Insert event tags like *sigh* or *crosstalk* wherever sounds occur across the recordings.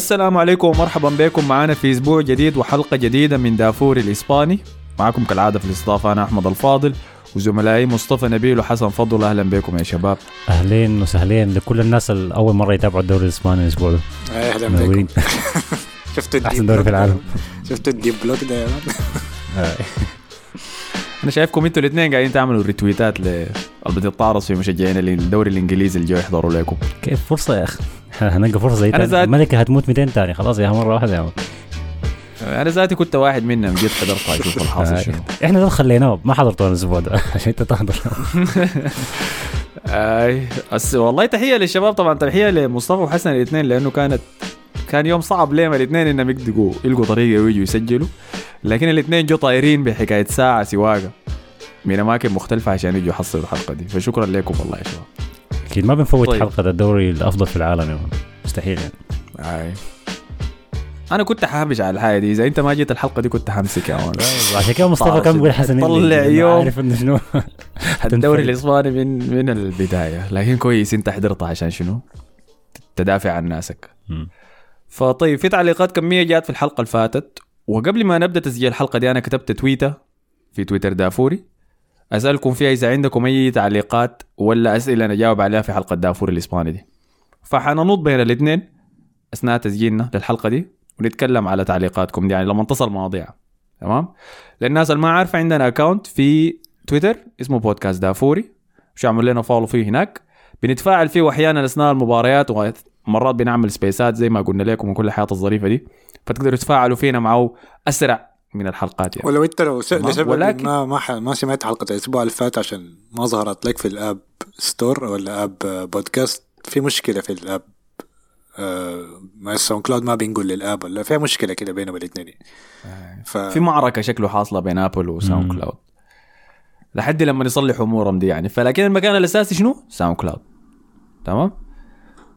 السلام عليكم ومرحبا بكم. معنا في أسبوع جديد وحلقة جديدة من دافور الإسباني. معكم كالعادة في الاستضافة أنا أحمد الفاضل وزملائي مصطفى نبيل وحسن فضل. أهلا بكم يا شباب. أهلين وسهلين لكل الناس اللي أول مرة يتابعوا الدوري الإسباني الأسبوع ده. أهلا بكم. *laughs* شفتوا أحسن دوري في العالم؟ شفتوا ال deep block ده يا man؟ *laughs* أنا شايفكم أنتوا الاثنين قاعدين تعملوا retweetات ل اللي بتتعرض في مشجعين الدوري الإنجليزي اللي جو يحضروا لكم. كيف؟ فرصة يا أخي. *laughs* هنلقى فرصة زي أنا تاني. زاد- الملكة هتموت 200 تاني خلاص يا مرة واحدة يا. أنا ذاتي كنت واحد منهم جيت حضرت أشوف الحاصل شنو إحنا ده خليناه ما حضرته الأسبوع ده. عشان *laughs* أنت تحضر. أي بس والله تحية للشباب طبعا تحية لمصطفى وحسن الاثنين لأنه كانت كان يوم صعب ليهم الاثنين إنهم يقدروا يلقوا طريقة ويجوا يسجلوا. لكن الاثنين جو طايرين بحكاية ساعة سواقة. من اماكن مختلفه عشان يجوا يحصلوا الحلقة دي. فشكرا لكم والله يا شباب. أكيد ما بنفوت طيب. حلقة الدوري الأفضل في العالم يا مان. مستحيل يعني أي أنا كنت حابش على الحاجة دي إذا أنت ما جيت الحلقة دي كنت حمسك يا مان *laughs* عشان كده مصطفى كان بيقول حسن طلع يوم. عارف إنه شنو *laughs* الدوري الإسباني من من البداية لكن كويس أنت حضرتها عشان شنو؟ تدافع عن ناسك. فطيب في تعليقات كمية جات في الحلقة اللي فاتت وقبل ما نبدأ تسجيل الحلقة دي أنا كتبت تويتة في تويتر دافوري أسألكم فيها إذا عندكم أي تعليقات ولا أسئلة نجاوب عليها في حلقة دافوري الإسباني دي. فحننط بين الاثنين أثناء تسجيلنا للحلقة دي ونتكلم على تعليقاتكم دي يعني لما تصل مواضيع تمام؟ للناس اللي ما عارفة عندنا account في تويتر اسمه بودكاست دافوري مش اعمل لنا follow فيه هناك. بنتفاعل فيه أحيانا أثناء المباريات ومرات بنعمل spaceات زي ما قلنا لكم وكل الحياة الظريفة دي. فتقدروا تتفاعلوا فينا معه أسرع من الحلقات يعني. ولو انت لو لسبب ولكن- ما ما, ح... ما سمعت حلقة الأسبوع اللي فات عشان ما ظهرت لك في ال App Store ولا Apple Podcast في مشكلة في الأبل آه ما ال SoundCloud ما بينقل للأبل ولا في مشكلة كده بينهم الاثنين. ف... في معركة شكله حاصلة بين Apple و SoundCloud لحد لما يصلحوا أمورهم دي يعني. فلكن المكان الأساسي شنو؟ SoundCloud تمام؟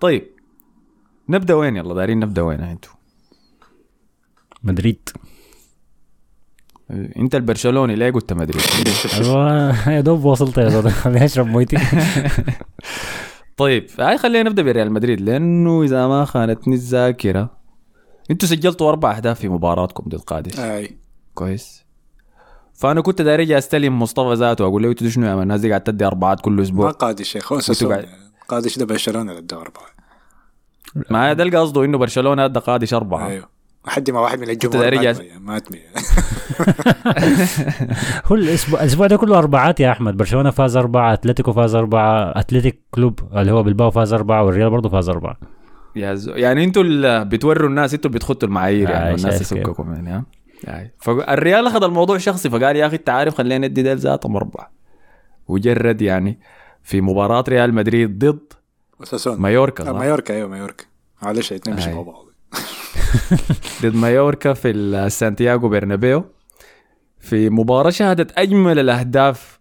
طيب نبدأ وين؟ يلا دايرين نبدأ وين؟ أنتوا؟ مدريد. انت البرشلوني ليه قلت مدريد؟ أيوه يا دوب وصلت يا دوب خليني اشرب مويتي طيب هاي خلينا نبدأ بريال مدريد لأنه إذا ما خانتني الذاكرة. أنتوا سجلتوا أربع أهداف في مباراتكم ضد قادش أي. كويس. فأنا كنت داير أجي أستلم مصطفى ذاته واقول له أنتوا شنو يا man الناس دي قاعد تدي أربعات كل ما أسبوع قادش يا اخو قاعد- أساسا قادش ده برشلونة اداه أربعة. ما ده قصده إنه برشلونة أدى قادش أربعة. أيوه. لحد ما واحد من الجمهور داير مات أجي- مات مي- هو الأسبوع الأسبوع ده كله أربعات يا أحمد. برشلونة فاز أربعة أتلتيكو فاز أربعة أتلتيك كلوب اللي هو بلباو فاز أربعة والريال برضه فاز أربعة. يا زو... يعني أنتوا اللي بتوروا الناس أنتوا اللي بتخطوا المعايير يعني آه، والناس كيف. يسبقكم يعني ها؟ يعني فالريال أخذ الموضوع شخصي فقال يا أخي أنت عارف خلينا ندي ديل ذاتهم اربعه وجرد يعني في مباراة ريال مدريد ضد أساسا مايوركا آه،؟ مايوركا أيوه مايوركا. معلش الاثنين مش أي. مع بعض. ضد مايوركا في السانتياغو برنابيو في مباراة شهدت أجمل الأهداف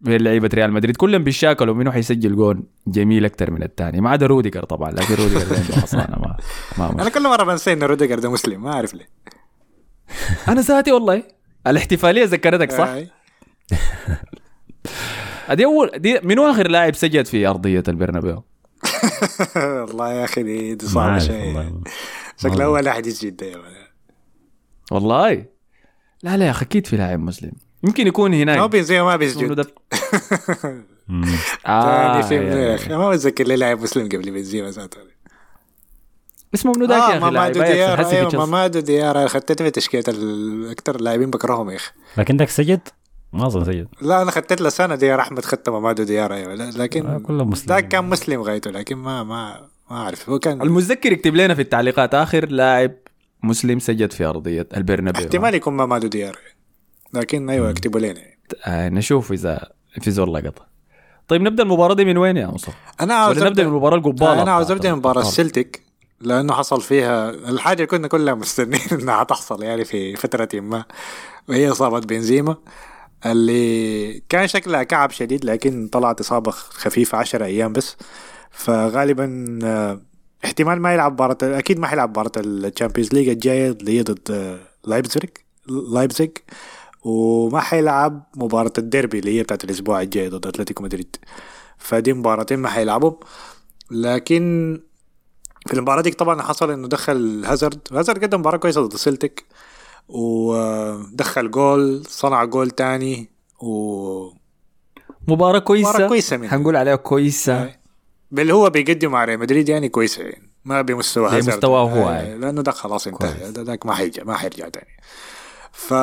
من لعيبة ريال مدريد كلهم بيشاكلوا منو حيسجل جون جميل أكثر من الثاني ما عدا روديجر طبعا لكن روديجر ده عنده حصانة ما ما. أنا كل مرة بنسى ان روديجر ده مسلم ما أعرف ليه *laughs* أنا ذاتي والله الاحتفالية ذكرتك صح؟ *laughs* دي أول دي منو آخر لاعب سجد في أرضية البرنابيو؟ *laughs* والله يا أخي دي, صعبة شيء. شكله أول أحد يسجد ده يا مان. والله؟ لا لا يا أخي أكيد في لاعب مسلم. يمكن يكون ما هناك بينزل ما اسمه بيسجد ده- مم. آه يا- أخي. ما بتذكر ليه لاعب مسلم قبل بنزيما ذاته اسمه منو ذاك يا آه أخي مامادو لاعب. أياكس ديار الحسي في أيوه. مامادو ديار خطيت في تشكيلة أكثر لاعبين بكرههم يا أخي. لكن داك سجد ما أظن سجد لا أنا خطيت له سنة ديار أحمد خدت مامادو ديار أيوه. لا- آه، لكن كله مسلم ذاك كان مسلم غايته لكن ما ما ما أعرف هو كان المتذكر يكتب لنا في التعليقات آخر لاعب مسلم سجد في أرضية البرنابيو. احتمال يكون مامادو ديار لكن أيوه اكتبوا لنا. آه نشوف إذا في زول لقطه طيب نبدأ المباراة دي من وين يا مصطفى؟ أنا عاوز نبدأ من ابدا المباراه القبالة أنا عاوز أبدأ من مباراة الأرض. السلتيك لأنه حصل فيها الحاجة اللي كنا كلنا مستنيين *laughs* إنها تحصل يعني في فترة ما. وهي إصابة بنزيما اللي كان شكلها كعب شديد لكن طلعت إصابة خفيفة 10 أيام بس. فغالبا آه، احتمال ما يلعب مباراة أكيد ما حيلعب مباراة ال Champions League الجاية اللي هي ضد آه، لايبزيج لايبزيج وما حيلعب مباراة الديربي اللي هي بتاعت الأسبوع الجاي ضد أتلتيكو مدريد. فدي مباراتين ما حيلعبوا. لكن في المباراة دي طبعا حصل إنه دخل هازارد. هازارد قدم مباراة كويسة ضد سلتك ودخل جول صنع جول تاني و مباراة كويسة. مباراة كويسة منه. حنقول عليها كويسة. باللي هو بيقدم مع ريال مدريد يعني كويسه يعني. ما بمستوى هازارد بمستواه هو آه، يعني. لأنه ده خلاص انتهى. ذاك ما حيرجع ما حيرجع تاني. ف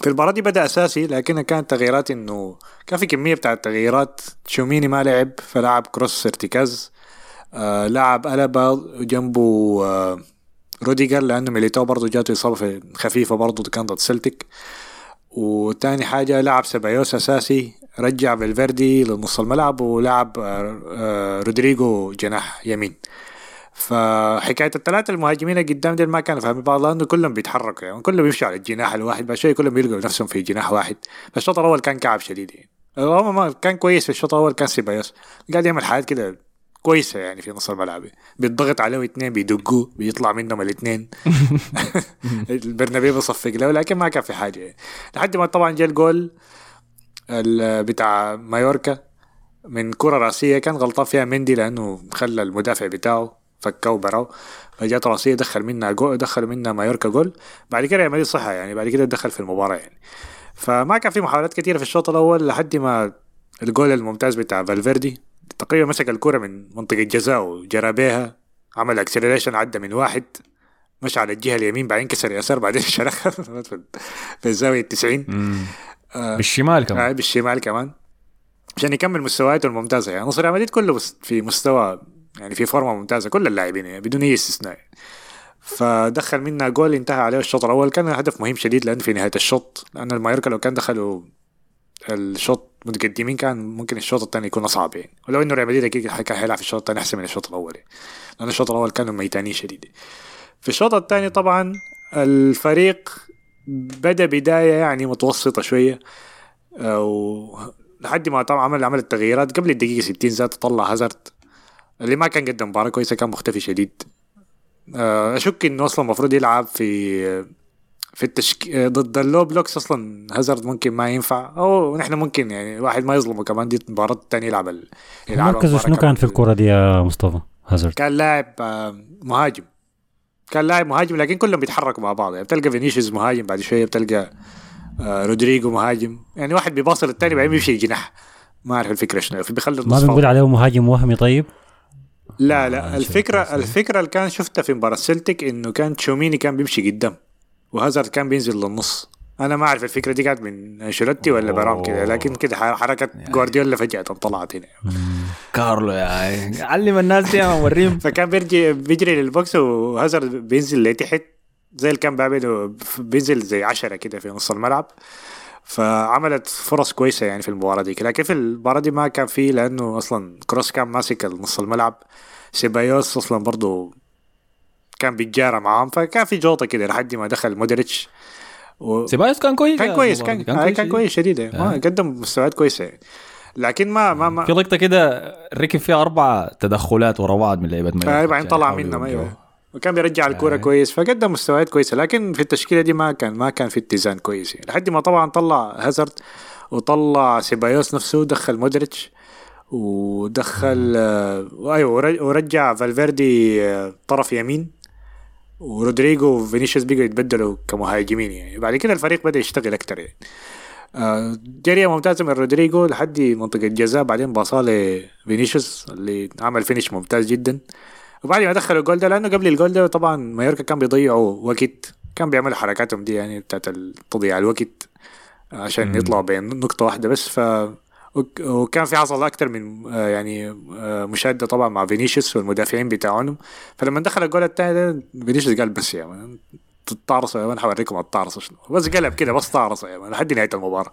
في المباراة دي بدأ أساسي لكنها كانت تغييرات إنه كان في كمية بتاعت تغييرات. تشواميني ما لعب فلعب كروس ارتكاز آه لعب ألابا وجنبه آه روديجر لأنه ميليتاو برضه جاته إصابة في- خفيفة برضه كان ضد سلتك وتاني حاجة لعب سيبايوس أساسي. رجع فالفيردي لنص الملعب ولعب آه، آه، رودريجو جناح يمين. فحكاية الثلاثة المهاجمين قدام دي ما كانوا فاهمين بعض لأنه كلهم بيتحركوا يعني كلهم بيمشوا على الجناح الواحد بعد شوية كلهم بيلقوا نفسهم في جناح واحد. فالشوط الأول كان كعب شديد يعني. هو ما كان كويس في الشوط الأول كان سيبايوس. قاعد يعمل حاجات كده كويسة يعني في نص الملعب. بيضغط عليه اثنين بيدقوه بيطلع منهم الاثنين. *laughs* *laughs* البرنابيو بيصفق له لكن ما كان في حاجة يعني. لحد ما طبعا جاء الجول. ال- بتاع مايوركا من كرة رأسية كان غلطان فيها مندي لأنه خلى المدافع بتاعه فكه وبراو فجات رأسية دخل منها جول دخل منها مايوركا جول. بعد كده يعمل صحة يعني بعد كده دخل في المباراة يعني. فما كان في محاولات كثيرة في الشوط الأول لحد ما الجول الممتاز بتاع فالفيردي تقريبا مسك الكرة من منطقة جزاء وجرى بيها عمل acceleration عدى من واحد مشى على الجهة اليمين بعدين كسر يسار بعدين *laughs* شرخها في- الزاوية التسعين. آه، بالشمال كمان. آه بالشمال كمان. عشان يكمل مستوياته الممتازة. يعني ناس مدريد كله في مستوى يعني في فورمة ممتازة. كل اللاعبين يعني بدون أي استثناء. فدخل منا جول انتهى عليه الشوط الأول. كان هدف مهم شديد لأن في نهاية الشوط. لأن المايوركا لو كان دخلوا الشوط متقدمين كان ممكن الشوط الثاني يكون أصعب يعني. ولو إنه ريال مدريد أكيد كان حيلعب في الشوط الثاني أحسن من الشوط الأول يعني. لأن الشوط الأول كانوا ميتانين شديد. في الشوط الثاني طبعا الفريق بدا بداية يعني متوسطة شوية و لحد ما طبعا عمل عمل التغييرات. قبل الدقيقة 60 ذات طلع هازارد اللي ما كان قدم مباراة كويسة كان مختفي شديد. آه، أشك إنه أصلا المفروض يلعب في في التشك... ضد ال low blocks أصلا هازارد ممكن ما ينفع أو نحن ممكن يعني الواحد ما يظلمه كمان دي المباراه الثانية يلعب ال... يلعب مركزه شنو كان. في الكرة دي يا مصطفى هازارد؟ كان لاعب آه، مهاجم. كان لاعب مهاجم لكن كلهم بيتحركوا مع بعض. يعني بتلقى فينيسيوس مهاجم بعد شوية بتلقى آه، رودريجو مهاجم. يعني واحد بيباصي للثاني بعدين بيمشي جناح ما أعرف الفكرة شنو في بيخلي ما بنقول. عليه مهاجم وهمي طيب؟ لا لا آه، الفكرة شايف. الفكرة اللي كان شفتها في مباراة سلتك إنه كان تشواميني كان بيمشي قدام وهازارد كان بينزل للنص. أنا ما أعرف الفكرة دي كانت من انشيلوتي ولا براهم كده لكن كده حركة جوارديولا فجأة طلعت هنا. كارلو يا. علم الناس دي *laughs* وريهم فكان بيرجي بيجري لل box وهازارد بينزل لتحت زي اللي كان بيعمله بينزل زي عشرة كده في نص الملعب. فعملت فرص كويسة يعني في المباراة دي لكن في المباراة دي ما كان فيه لأنه أصلا كروس كان ماسك نص الملعب. سيبايوس أصلا برضو كان بيتجارى معاهم. فكان في جوطة كده لحد ما دخل مودريتش. و... سيبايوس كان كويس كان كويس كان كان كويس, كان كويس شديد يعني. آه. قدم مستويات كويسة يعني. لكن ما ما ما في لقطة كده ركب فيها أربع تدخلات ورا بعض من لعيبة مايوركا بعدين عشان طلع يحاولوا منهم. أيوه وكان بيرجع الكورة كويس فقدم مستويات كويسة لكن في التشكيلة دي ما كان ما كان في اتزان كويس يعني. لحد ما طبعا طلع هازارد وطلع سيبايوس نفسه دخل مودريتش ودخل آه، أيوه ور- ورجع فالفيردي آه، طرف يمين ورودريجو وفينيسيوس بيقوا يتبدلوا كمهاجمين يعني. بعد كده الفريق بدأ يشتغل أكتر يعني. آه، جريه ممتازة من رودريجو لحد منطقة جزاء بعدين باصاه لفينيسيوس اللي عمل finish ممتاز جدا. وبعد ما دخلوا الجول ده لأنه قبل الجول ده طبعا مايوركا كان بيضيعوا وقت كان بيعملوا حركاتهم دي يعني بتاعت تضييع الوقت عشان يطلعوا بي نقطة واحدة بس. ف وكان في حصل أكثر من آه، يعني آه، مشادة طبعا مع فينيسيوس والمدافعين بتاعهم. فلما دخل الجول الثاني ده فينيسيوس قال بس يا man تتعرصوا يا man حوريكم التعرص شنو بس قلب كده بس تعرص يا man لحد نهاية المباراة.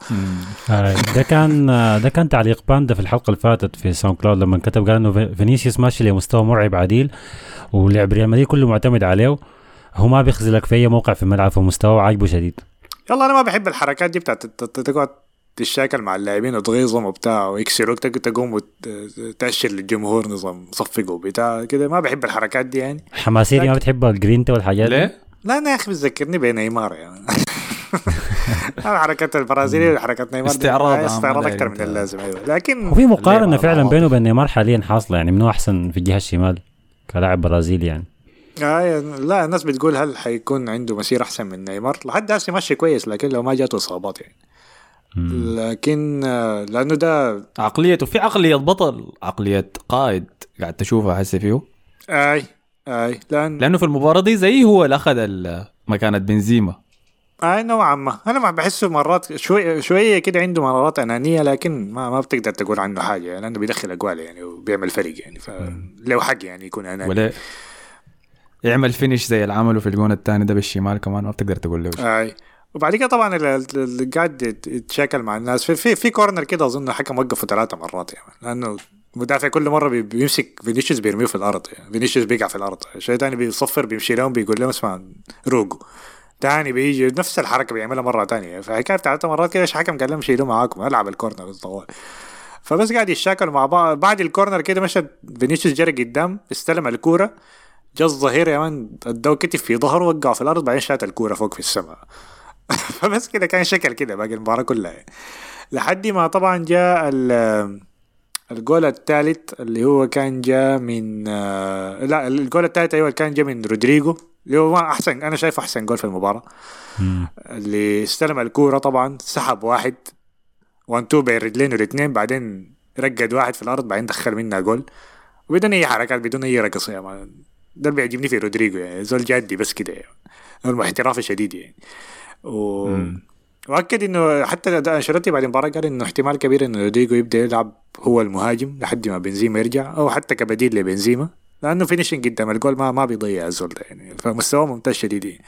آه، ده كان آه، ده كان تعليق باندا في الحلقة اللي فاتت في SoundCloud لما كتب قال إنه في- فينيسيوس ماشي لمستوى مرعب عديل ولعب ريال مدريد كله معتمد عليه هو ما بيخزلك في أي موقع في الملعب فمستواه عاجبه شديد. يلا أنا ما بحب الحركات دي بتاعت تقعد تشاكل مع اللاعبين وتغيظهم وبتاع ويكسروك تق- تقوم وتأشر للجمهور نظام صفقوا بتاع كده. ما بحب الحركات دي يعني. حماسية دي ما لكن- بتحب الجرينتا والحاجات دي؟ ليه؟ لا أنا يا أخي بتذكرني بنيمار يعني. *laughs* حركات البرازيلي وحركات نيمار استعراض، استعراض أكثر من انت. اللازم أيوه. لكن وفي مقارنة فعلا بينه وبين نيمار حاليا حاصلة يعني منو أحسن في الجهة الشمال كلاعب برازيلي يعني. آه لا الناس بتقول هل حيكون عنده مسير أحسن من نيمار؟ لحد هسه ماشي كويس لكن لو ما جاته إصابات يعني. لكن آه، لأنه ده عقليته في عقلية بطل عقلية قائد قاعد تشوفها هسه فيه؟ أي أي لأن لأنه في المباراة دي زي هو اللي أخذ مكانه بنزيما. أي نوعا ما. أنا ما بحسه مرات شوي شوية كده عنده مرات أنانية لكن ما ما بتقدر تقول عنه حاجة. يعني لأنه بيدخل أجوال يعني وبيعمل فرق يعني فله حق يعني يكون أناني. ولا يعمل finish زي اللي عمله في الجون الثاني ده بالشمال كمان ما بتقدر تقول له. أي. وبعد كده طبعا اللي قاعد يت- يتشاكل مع الناس. في في, في corner كده أظن الحكم وقفه ثلاثة مرات يعني لأنه المدافع كل مرة بي- بيمسك فينيسيوس بيرميه في الأرض يعني فينيسيوس بيقع في الأرض. شيء ثاني بيصفر بيمشي لهم بيقول لهم اسمع روقوا. تاني بيجي نفس الحركة بيعملها مرة ثانية فحكاية ثلاث مرات كده الحكم قال لهم شيلوه معاكم ألعب ال corner طوالي. فبس قاعد يتشاكلوا مع بعض. بعد الكورنر كده مشى فينيسيوس جرى قدام استلم الكورة. جا الظهير يا man ادوه كتف في ظهره وقع في الأرض بعدين شات الكورة فوق في السماء. *laughs* فبس كده كان شكل كده باقي المباراة كلها يعني. لحد ما طبعا جاء ال- الجول الثالث اللي هو كان جاء من آه، لا الجول الثالث أيوه كان جاء من رودريجو اللي هو ما أحسن أنا شايفه أحسن جول في المباراة مم. اللي استلم الكورة طبعا سحب واحد one two بين رجلينه الاثنين بعدين رقد واحد في الأرض بعدين دخل منها جول وبدون أي حركات بدون أي رقص man ده اللي بيعجبني في رودريجو يعني زول جادي بس كده يعني احترافي شديد يعني و... وأكد إنه حتى أنشيلوتي بعد المباراه قال إنه احتمال كبير إنه رودريجو يبدأ يلعب هو المهاجم لحد ما بنزيما يرجع أو حتى كبديل لبنزيما لأنه finishing قدام الجول ما ما بيضيع الزول ده يعني. فمستواه ممتاز شديد. يعني.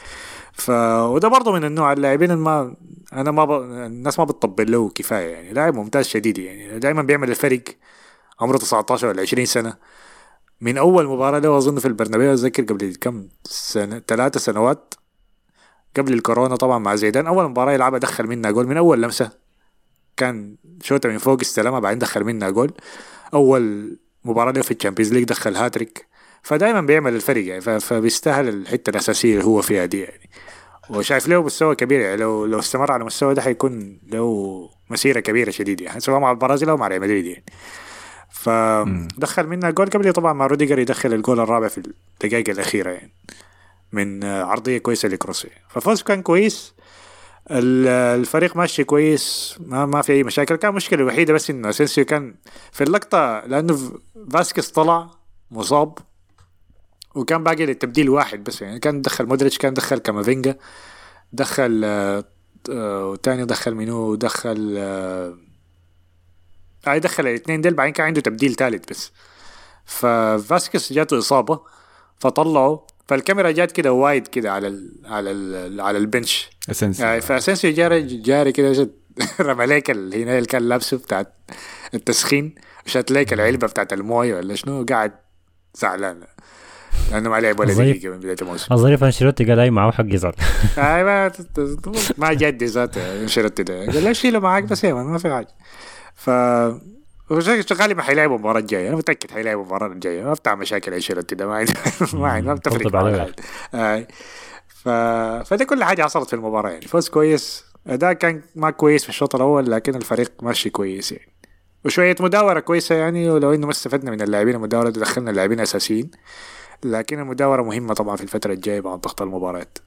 ف وده برضه من النوع اللاعبين ما أنا ما ب... الناس ما بتطبل له كفاية يعني. لاعب ممتاز شديد يعني. دائما بيعمل الفرق عمره 19 ولا 20 سنة. من أول مباراة له أظن في البرنابيو أتذكر قبل كم سنة؟ ثلاثة سنوات قبل الكورونا طبعا مع زيدان. أول مباراة يلعبها دخل منها جول. من أول لمسة كان شوطة من فوق استلمها بعدين دخل منها جول. أول مباراة له في ال Champions League دخل هاتريك. فدائما بيعمل الفرق يعني. فبيستاهل الحتة الأساسية اللي هو فيها دي يعني. وشايف له مستوى كبير يعني. لو لو استمر على المستوى ده حيكون له مسيرة كبيرة شديد يعني. سواء مع البرازيل أو مع ريال مدريد يعني. فدخل منها جول. قبل طبعا مع روديجر يدخل الجول الرابع في الدقائق الأخيرة يعني. من عرضية كويسة لكروس يعني. ففوز كان كويس. ال- الفريق ماشي كويس. ما ما في أي مشاكل. كان المشكلة الوحيدة بس إنه أسينسيو كان في اللقطة لأنه ف- فاسكيز طلع مصاب وكان باقي للتبديل واحد بس. يعني كان دخل مودريتش كان دخل كامافينجا دخل آه، آه، وتاني دخل منو دخل آه آه دخل الاثنين ديل. بعدين كان عنده تبديل ثالث بس. ففاسكيز جاته إصابة فطلعه. فالكاميرا جات كده wide كده على ال على ال على ال bench. اسنسيو يعني فاسنسيو جاري جاري كده *laughs* رمى ليك هنا اللي كان لابسه بتاعت التسخين شات ليك العلبة بتاعت الموية ولا شنو قاعد زعلان. لأنه ما لعب ولا دقيقة من بداية الموسم. الظريف أنشيلوتي قال أي معه حق يزعل آه ما ما جدي ذاته انشرت ده. قال له شيله معاك بس ما في حاجة. ف غالبا حيلعبوا المباراة الجاية أنا متأكد حيلعبوا المباراة الجاية ما بتاع مشاكل انشيلوتي ده ما عندي *laughs* ما عندي ما بتفرق معاه. آه. ف... فده كل حاجة حصلت في المباراة يعني. فوز كويس. أداء كان ما كويس في الشوط الأول لكن الفريق ماشي كويس يعني. وشوية مداورة كويسة يعني ولو إنه ما استفدنا من اللاعبين المداورة دي دخلنا اللاعبين أساسيين. لكن المداورة مهمة طبعا في الفترة الجاية بعد ضغط المباريات.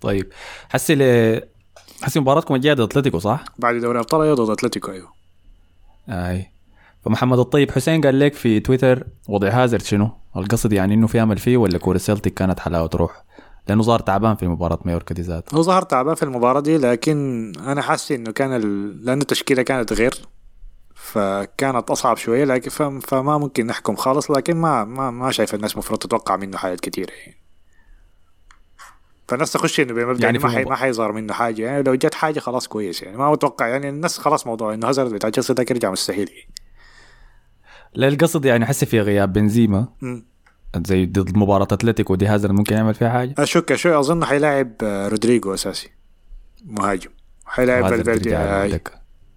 طيب. حسي حسي مباراتكم الجاية ضد أتلتيكو صح؟ بعد دوري أبطال أيوة ضد أتلتيكو أيوة أي فمحمد الطيب حسين قال لك في تويتر وضع هازارد شنو؟ القصد يعني إنه في أمل فيه ولا كورة سيلتيك كانت حلاوة روح؟ لأنه ظهر تعبان في مباراة مايوركا دي ذاته هو ظهر تعبان في المباراة دي لكن أنا حاسس إنه كان ال... لأنه التشكيلة كانت غير فكانت أصعب شوية لكن ف... فما ممكن نحكم خالص لكن ما ما ما شايف الناس المفروض تتوقع منه حاجات كتيرة يعني فالناس تخش إنه بمبدأ يعني يعني ما حي... ما حيظهر منه حاجة. يعني لو جت حاجة خلاص كويس. يعني ما متوقع يعني الناس خلاص موضوع إنه هازارد بتاع تشيلسي ده يرجع مستحيل. يعني. لا القصد يعني حسي في غياب بنزيما. زي ضد مباراة أتلتيكو دي هازارد ممكن يعمل فيها حاجة؟ اشك شوي أظن حيلاعب آه، رودريجو أساسي. مهاجم. حيلاعب فالفيردي آه،.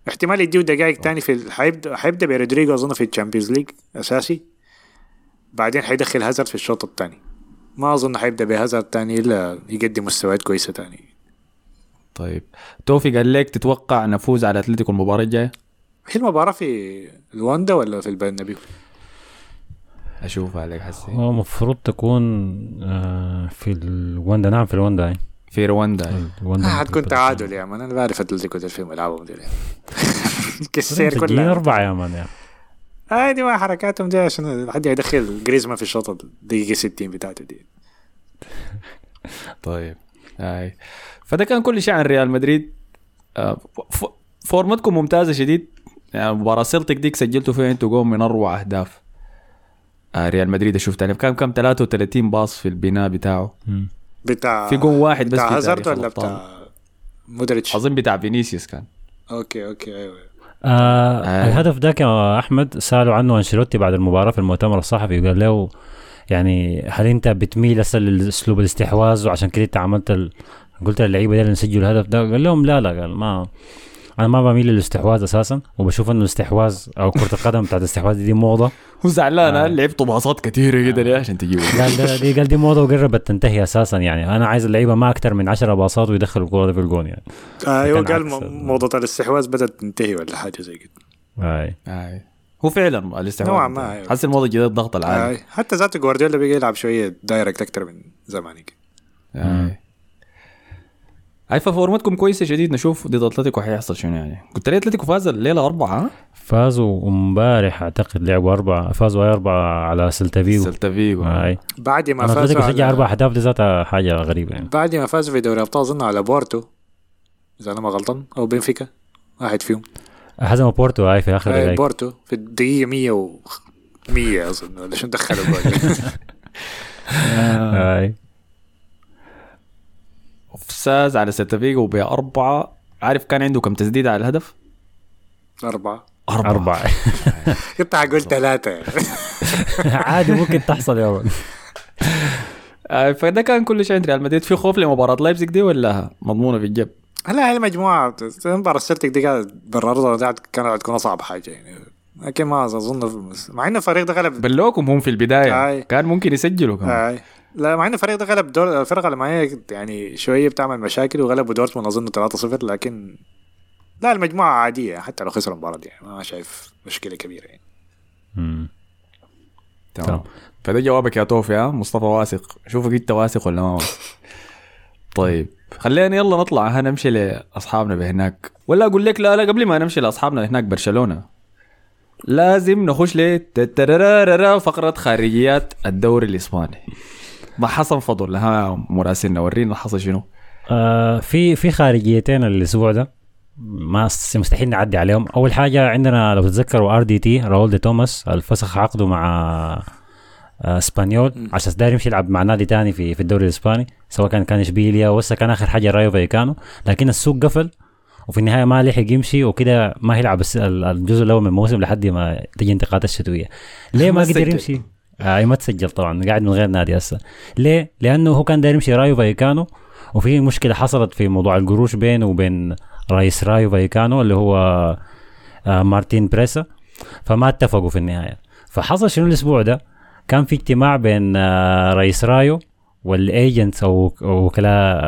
احتمال يديه دقائق تاني في حيبدا حيبدأ برودريجو أظن في ال Champions League أساسي. بعدين حيدخل هازارد في الشوط الثاني. ما أظن حيبدأ بهازارد تاني إلا يقدم مستويات كويسة تاني. طيب. توفي قال لك تتوقع نفوز على أتلتيكو المباراة الجاية؟ هي المباراة في الواندا ولا في البرنابيو؟ اشوفها عليك حسي هو المفروض تكون آه في الوندا نعم في الوندا هاي في رواندا الوندا آه حتكون تعادل يا مان أنا بعرف أتلتيكو ده يلعبوا دي كسير مسجلين كلها. أربعة يا مان يا هذه ما حركاتهم دي عشان حد يدخل جريزمان في الشوط الدقيقة 60 بتاعته دي. *laughs* طيب هاي. فده كان كل شيء عن ريال مدريد. آه، فورمتكم ممتازة شديد. يعني مباراة سيلتيك ديك سجلتوا فيها أنتوا جول من أروع أهداف. آه ريال مدريد شفت يعني كان كم؟ 33 pass في البناء بتاعه. مم. بتاع في جون واحد بس بتاع في هازارد ولا. بتاع مودريتش؟ أظن بتاع فينيسيوس كان. okay okay أيوه. آه آه. الهدف ذاك يا أحمد سالوا عنه أنشيلوتي بعد المباراة في المؤتمر الصحفي وقال له يعني هل أنت بتميل هسه لاسلوب الاستحواذ وعشان كده أنت عملت ال... قلت للعيبة دي اللي نسجلوا الهدف ده قال لهم لا لا قال ما أنا ما بميل للاستحواذ أساسا وبشوف إنه الاستحواذ أو كرة القدم بتاعت الاستحواذ دي, موضة هو زعلان آه. آه. لعبتوا باصات كثيره كده ليه عشان تجيبوا قال دي قال دي موضة وقربت تنتهي أساسا يعني أنا عايز اللعيبة ما أكثر من 10 باصات ويدخلوا الكورة دي في الجون يعني أيوه كان قال عكس م- موضة الاستحواذ بدأت تنتهي ولا حاجة زي كده هاي آه. هو فعلا الاستحواذ نوعاً ما، أيوة. حس الموضوع الجديد الضغط العالي آه. حتى ذاته جوارديولا بيجي يلعب شوية direct أكتر من زمان كده. هاي ففورمتكم كويسة شديد نشوف ضد أتلتيكو حيحصل شنو يعني. قلت لي أتلتيكو فاز الليلة أربعة ها؟ فازوا امبارح أعتقد لعبوا أربعة فازوا أربعة على سيلتا فيجو. سلتا فيجو. هاي. بعد ما أنا فازوا أتلتيكو شجع على... أربع أهداف دي ذاتها حاجة غريبة يعني. بعد ما فازوا في دوري الأبطال أظن على بورتو إذا أنا ما غلطان أو بنفيكا واحد فيهم. هزموا بورتو هاي في آخر آه دقائق بورتو في الدقيقة 100 و 100 أظن ولا شو دخلوا *laughs* فاز على سلتا فيجو بأربعة عارف كان عنده كم تسديدة على الهدف؟ أربعة. أربعة, أربعة. *laughs* كنت حقول ثلاثة. *laughs* عادي ممكن تحصل يا man آه فده كان كل شيء. عند ريال مدريد في خوف لمباراة لايبزيج دي ولا مضمونة في الجيب؟ هلا هاي المجموعة مباراة السلتيك دي كانت برا دي كانت تكون أصعب حاجة يعني. لكن ما أظن مع إنه الفريق ده غلب. بلوكم هم في البداية. آي. كان ممكن يسجلوا كمان. آه. لا مع انه الفريق ده غلب دور الفرقه اللي معايا يعني شوية بتعمل مشاكل وغلبوا دورتموند أظن 3-0 لكن لا المجموعة عادية حتى لو خسروا المباراة دي يعني ما شايف مشكلة كبيرة يعني. مم. تمام. فده جوابك يا توفي ها؟ مصطفى واثق. شوفك أنت واثق ولا ما واثق. *laughs* طيب خلينا يلا نطلع ها؟ نمشي لأصحابنا بهناك. ولا أقول لك لا لا قبل ما نمشي لأصحابنا هناك برشلونة. لازم نخش ل فقرة خارجيات الدوري الإسباني. ما حصل فضل. ها مراسلنا ورينا حصل شنو. آه في في خارجيتين الأسبوع ده. ما مستحيل نعدي عليهم. أول حاجة عندنا لو تتذكروا RDT راول دي توماس الفسخ عقده مع آه، إسبانيول عشان داير يمشي يلعب مع نادي تاني في في الدوري الإسباني سواء كان كان إشبيليا وهسه كان آخر حاجة رايو فايكانو. لكن السوق قفل وفي النهاية ما لحق يمشي وكده ما هيلعب الجزء الأول من الموسم لحد ما تجي انتقالات الشتويه ليه ما قدر. يمشي؟ آه ما تسجل طبعا قاعد من غير نادي هسه. ليه؟ لأنه هو كان داير يمشي رايو فايكانو وفي مشكلة حصلت في موضوع القروش بينه وبين رئيس رايو فايكانو اللي هو آه مارتين بريسا. فما اتفقوا في النهاية. فحصل شنو الأسبوع ده؟ كان في اجتماع بين آه رئيس رايو وال agents أو وكلاء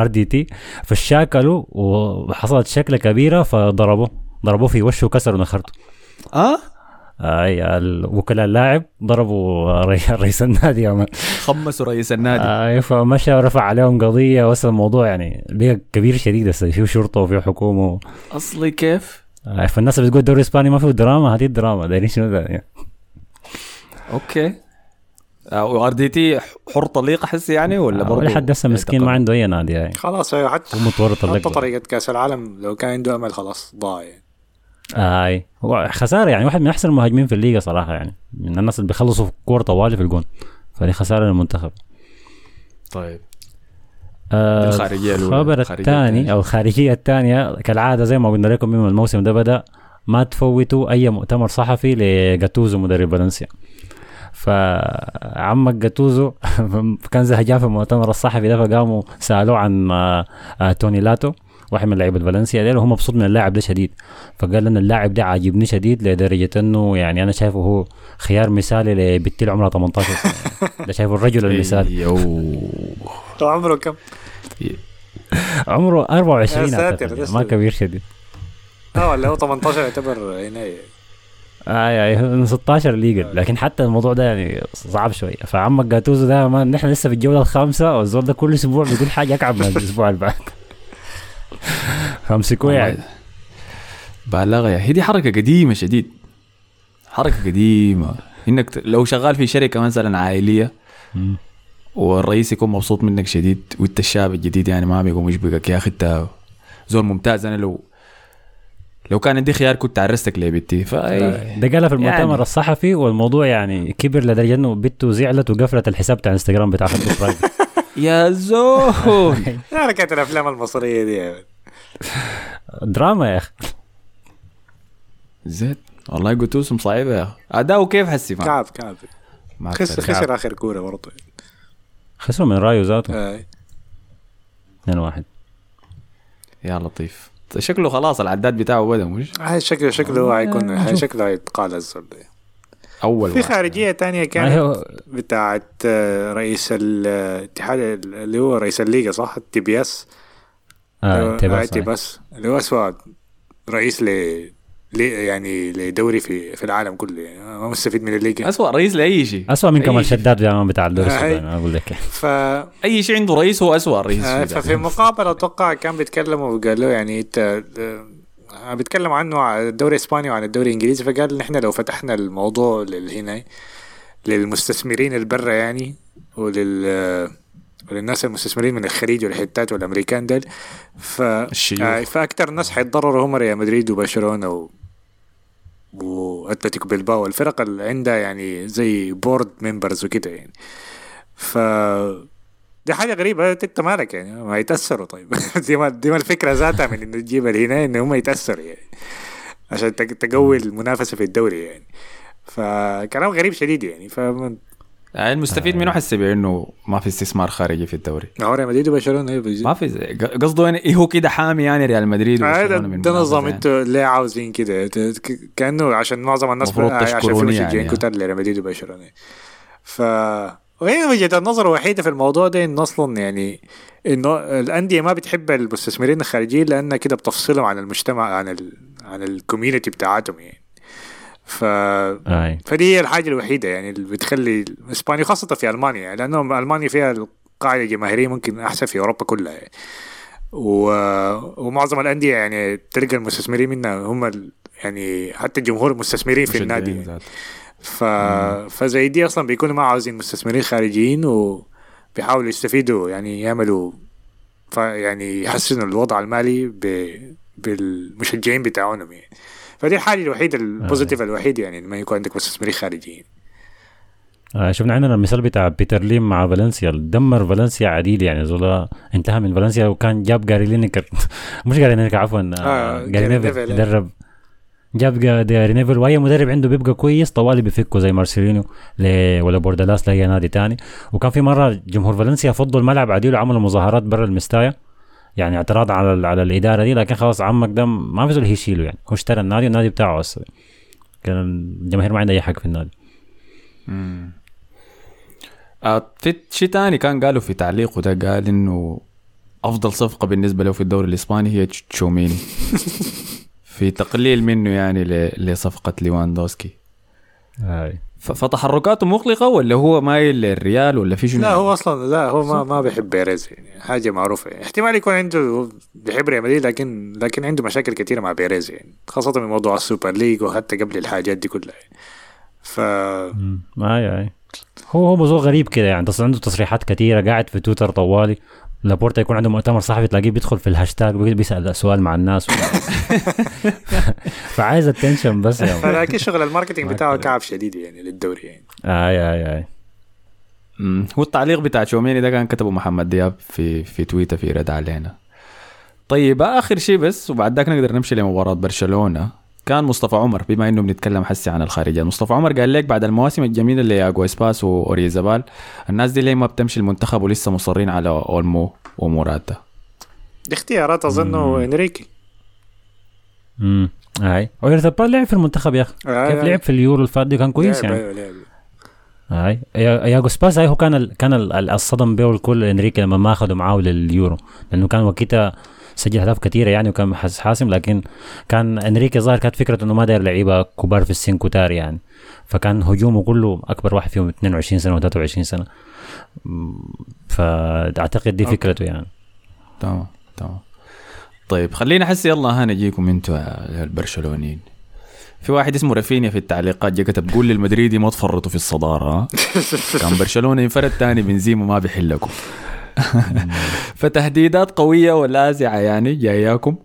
RDT فشاكلوا وحصلت شكلة كبيرة فضربوه ضربوه في وشه وكسروا نخرته. آه؟ اي ال- وكلاء اللاعب ضربوا ري- *laughs* رئيس النادي يا خمسوا رئيس النادي. اي فمشى ورفع عليهم قضية وصل الموضوع يعني بقى كبير شديد. هسه فيه شرطة وفيه حكومة أصلي كيف؟ آه، فالناس اللي بتقول الدوري الإسباني ما فيه دراما. هذه الدراما دايرين شنو ده؟ يعني. okay. و RD T حر طليق أحس يعني ولا برضه لحد هسه مسكين ما عنده أي نادي يعني. خلاص أيوه حتى حتى طريقة كأس العالم لو كان عنده أمل خلاص ضاع يعني. آي. هو خسارة يعني واحد من أحسن المهاجمين في الليغا صراحة يعني. من الناس اللي بيخلصوا كور طوالي في الجون. فدي خسارة للمنتخب. طيب. آه، الخارجية الأولى. الخبر الثاني. أو الخارجية الثانية كالعادة زي ما قلنا لكم من الموسم ده بدأ ما تفوتوا أي مؤتمر صحفي لجاتوزو مدرب فالنسيا. فعمك جاتوزو *laughs* كان زهجان في المؤتمر الصحفي ده فقاموا سألوه عن آه، آه، توني لاتو. واحد من لعيبة فالنسيا ديل وهو مبسوط من اللاعب ده شديد. فقال لنا اللاعب ده عاجبني شديد لدرجة إنه يعني أنا شايفه هو خيار مثالي لبنت عمرها 18 سنة. *laughs* ده شايفه الرجل المثالي. يو هو عمره كم؟ عمره 24 يا ساتر، ما. كبير شديد. آه ولا هو 18 يعتبر عناية اي اي 16 legal. لكن حتى الموضوع ده يعني صعب شوية. فعمك جاتوزو ده ما نحن لسه في الجولة الخامسة والزول ده كل أسبوع بيقول حاجة أكعب من الأسبوع اللي بعد. فامسكوه يعني بالغ يا هي دي حركة قديمة شديد. حركة قديمة. إنك لو شغال في شركة مثلا عائلية. والرئيس يكون مبسوط منك شديد وأنت الشاب الجديد يعني ما بيقوم يشبكك. يا أخي أنت زول ممتاز. أنا لو لو كان عندي خيار كنت عرستك لبنتي فاي ده قالها في المؤتمر يعني. الصحفي والموضوع يعني كبر لدرجة إنه بنته زعلت وقفلت الحساب بتاع انستغرام بتاع خدته private *laughs* يا زول. *laughs* حركة الأفلام المصرية دي. دراما يا أخي. زيت والله قلتوسم صعيبه يا أخي. اداؤه كيف حسي كعب كعب خسر. خسر آخر كورة برضه. خسروا من رايو ذاته. آه. 2 1 يا لطيف. شكله خلاص العداد بتاعه بدأ مش؟ هاي شكله شكله حيكون هاي شكله هيتقال الزول ده. أول في واحد. خارجية تانية كانت بتاعت آه، رئيس الاتحاد اللي هو رئيس الليغا صح؟ تيباس. آه تيباس بس اللي هو أسوأ رئيس ل لي- يعني لدوري في في العالم كله يعني ما مستفيد من الليغا اسوء رئيس لأي شيء. اسوء من كمال. شداد زمان بتاع الدوري آه، السوداني أنا أقول لك. ف *laughs* أي شيء عنده رئيس هو اسوء رئيس آه، ففي مقابلة أتوقع كان بيتكلموا وقالوا يعني أنت آه، بيتكلم عنه عن الدوري الإسباني وعن الدوري الإنجليزي فقال نحن لو فتحنا الموضوع هنا للمستثمرين البرة يعني ولل وللناس المستثمرين من الخليج والحتات والأمريكان دول ف. آه، فاكثر ناس حيتضرروا هم ريال مدريد وبرشلونة و... وأتلتيكو بيلباو الفرق اللي عندها يعني زي board members وكده يعني ف دي حاجة غريبة. أنت مالك يعني؟ ما يتأثروا طيب. *laughs* دي ما دي ما الفكرة ذاتها من إنه تجيب هنا ان هم يتأثروا يعني. عشان تق- تقوي المنافسة في الدوري يعني. فكلام غريب شديد يعني. ف يعني المستفيد منه حسي بانه ما في استثمار خارجي في الدوري. هو ريال مدريد وبرشلونة أيوه بيجي. ما في قصده يعني إيه هو كده حامي يعني ريال مدريد آه، ده, وبرشلونة من ده نظام يعني. إنتوا ليه عاوزين كده. كأنه عشان معظم الناس عشان في مشجعين يعني. كتار لريال مدريد وبرشلونة. ف وهي وجهة النظر الوحيدة في الموضوع ده انه أصلا يعني إنه الأندية ما بتحب المستثمرين الخارجيين لأنها كده بتفصلهم عن المجتمع عن ال... عن الكوميونتي بتاعتهم يعني ف أي فدي هي الحاجة الوحيدة يعني اللي بتخلي إسبانيا خاصة في ألمانيا يعني لأنه ألمانيا فيها القاعدة الجماهيرية ممكن أحسن في أوروبا كلها يعني. و... ومعظم الأندية يعني تلقى المستثمرين منها هم ال... يعني حتى الجمهور مستثمرين في النادي يعني. ف... فزي دي أصلا بيكونوا ما عاوزين مستثمرين خارجيين وبيحاولوا يستفيدوا يعني يعملوا ف... يعني يحسنوا الوضع المالي ب... بالمشجعين بتاعونهم يعني. فدي الحاجة الوحيدة ال positive الوحيد يعني لما يكون عندك مستثمرين خارجيين. آه شفنا عندنا المثال بتاع بيتر ليم مع فالنسيا. دمر فالنسيا عديل يعني زول انتهى من فالنسيا وكان جاب جاري لينيكر. *laughs* مش جاري لينيكر عفوا آه آه، جاري جاري نيفل نيفل، آه. درب. جاب نيفل وأي مدرب عنده بيبقى كويس طوالي بيفكه زي مارسيلينو. ولا بوردالاس لأي نادي تاني. وكان في مرة جمهور فالنسيا فضوا الملعب عديل وعملوا مظاهرات برا المستايا. يعني اعتراض على على الإدارة دي لكن خلاص عمك ده ما في زول هيشيله يعني. هو اشترى النادي النادي بتاعه أصلا. كان الجماهير ما عندها أي حق في النادي. آه في شيء تاني كان قالوا في تعليقه ده قال إنه أفضل صفقة بالنسبة له في الدوري الإسباني هي تشوميني. *laughs* في تقليل منه يعني ل- لصفقة ليواندوسكي. هاي. فتحركاته مقلقة ولا هو مايل للريال ولا في شنو؟ لا هو أصلا لا هو ما ما بيحب بيريز يعني حاجة معروفة. يعني احتمال يكون عنده بيحب ريال مدريد لكن لكن عنده مشاكل كثيرة مع بيريز يعني خاصة من موضوع ال Super League وحتى قبل الحاجات دي كلها يعني. ف. اي اي هو هو موضوع غريب كده يعني عنده تصريحات كثيرة قاعد في تويتر طوالي. لابورتا يكون عنده مؤتمر صحفي تلاقيه بيدخل في الهاشتاج بي- بيسأل سؤال مع الناس *laughs* فعايز attention بس يعني فلكن شغل ال marketing ما بتاعه. كعب شديد يعني للدوري يعني. آي آي آي. هو التعليق بتاع تشوميني ده كان كتبه محمد دياب في في تويتر في رد علينا. طيب آخر شيء بس وبعد ذاك نقدر نمشي لمباراة برشلونة. كان مصطفى عمر بما إنه بنتكلم حسي عن الخارجية. مصطفى عمر قال لك بعد المواسم الجميلة لي ياجو اسباس واوريزابال الناس دي ليه ما بتمشي المنتخب ولسه مصرين على أولمو وموراتا؟ دي اختيارات اظنه إنريكي. امم أي. اويرزابال لعب في المنتخب يا أخي. آه، كيف آه. لعب في اليورو اللي فات دي؟ كان كويس لعب- يعني. لعب. أي. يا- ياجو سباس هاي هو كان ال... كان ال- ال- الصدم بيه الكل إنريكي لما ما أخذوا معاه لليورو لأنه كان وقتها سجل أهداف كثيرة يعني وكان حاسم لكن كان إنريكي ظاهر كانت فكرته إنه ما داير لعيبة كبار في السن كتار يعني. فكان هجومه كله أكبر واحد فيهم 22 سنة و 23 سنة. فاعتقد دي أوكي. فكرته يعني. تمام تمام. طيب خلينا أحس يلا ها نجيكم أنتوا يا البرشلونيين. في واحد اسمه رافينيا في التعليقات جا كتب قول للمدريدي ما تفرطوا في الصدارة *laughs* كان برشلونة ينفرد تاني بنزيما ما بيحلكم. *laughs* فتهديدات قوية ولاذعه يعني جاياكم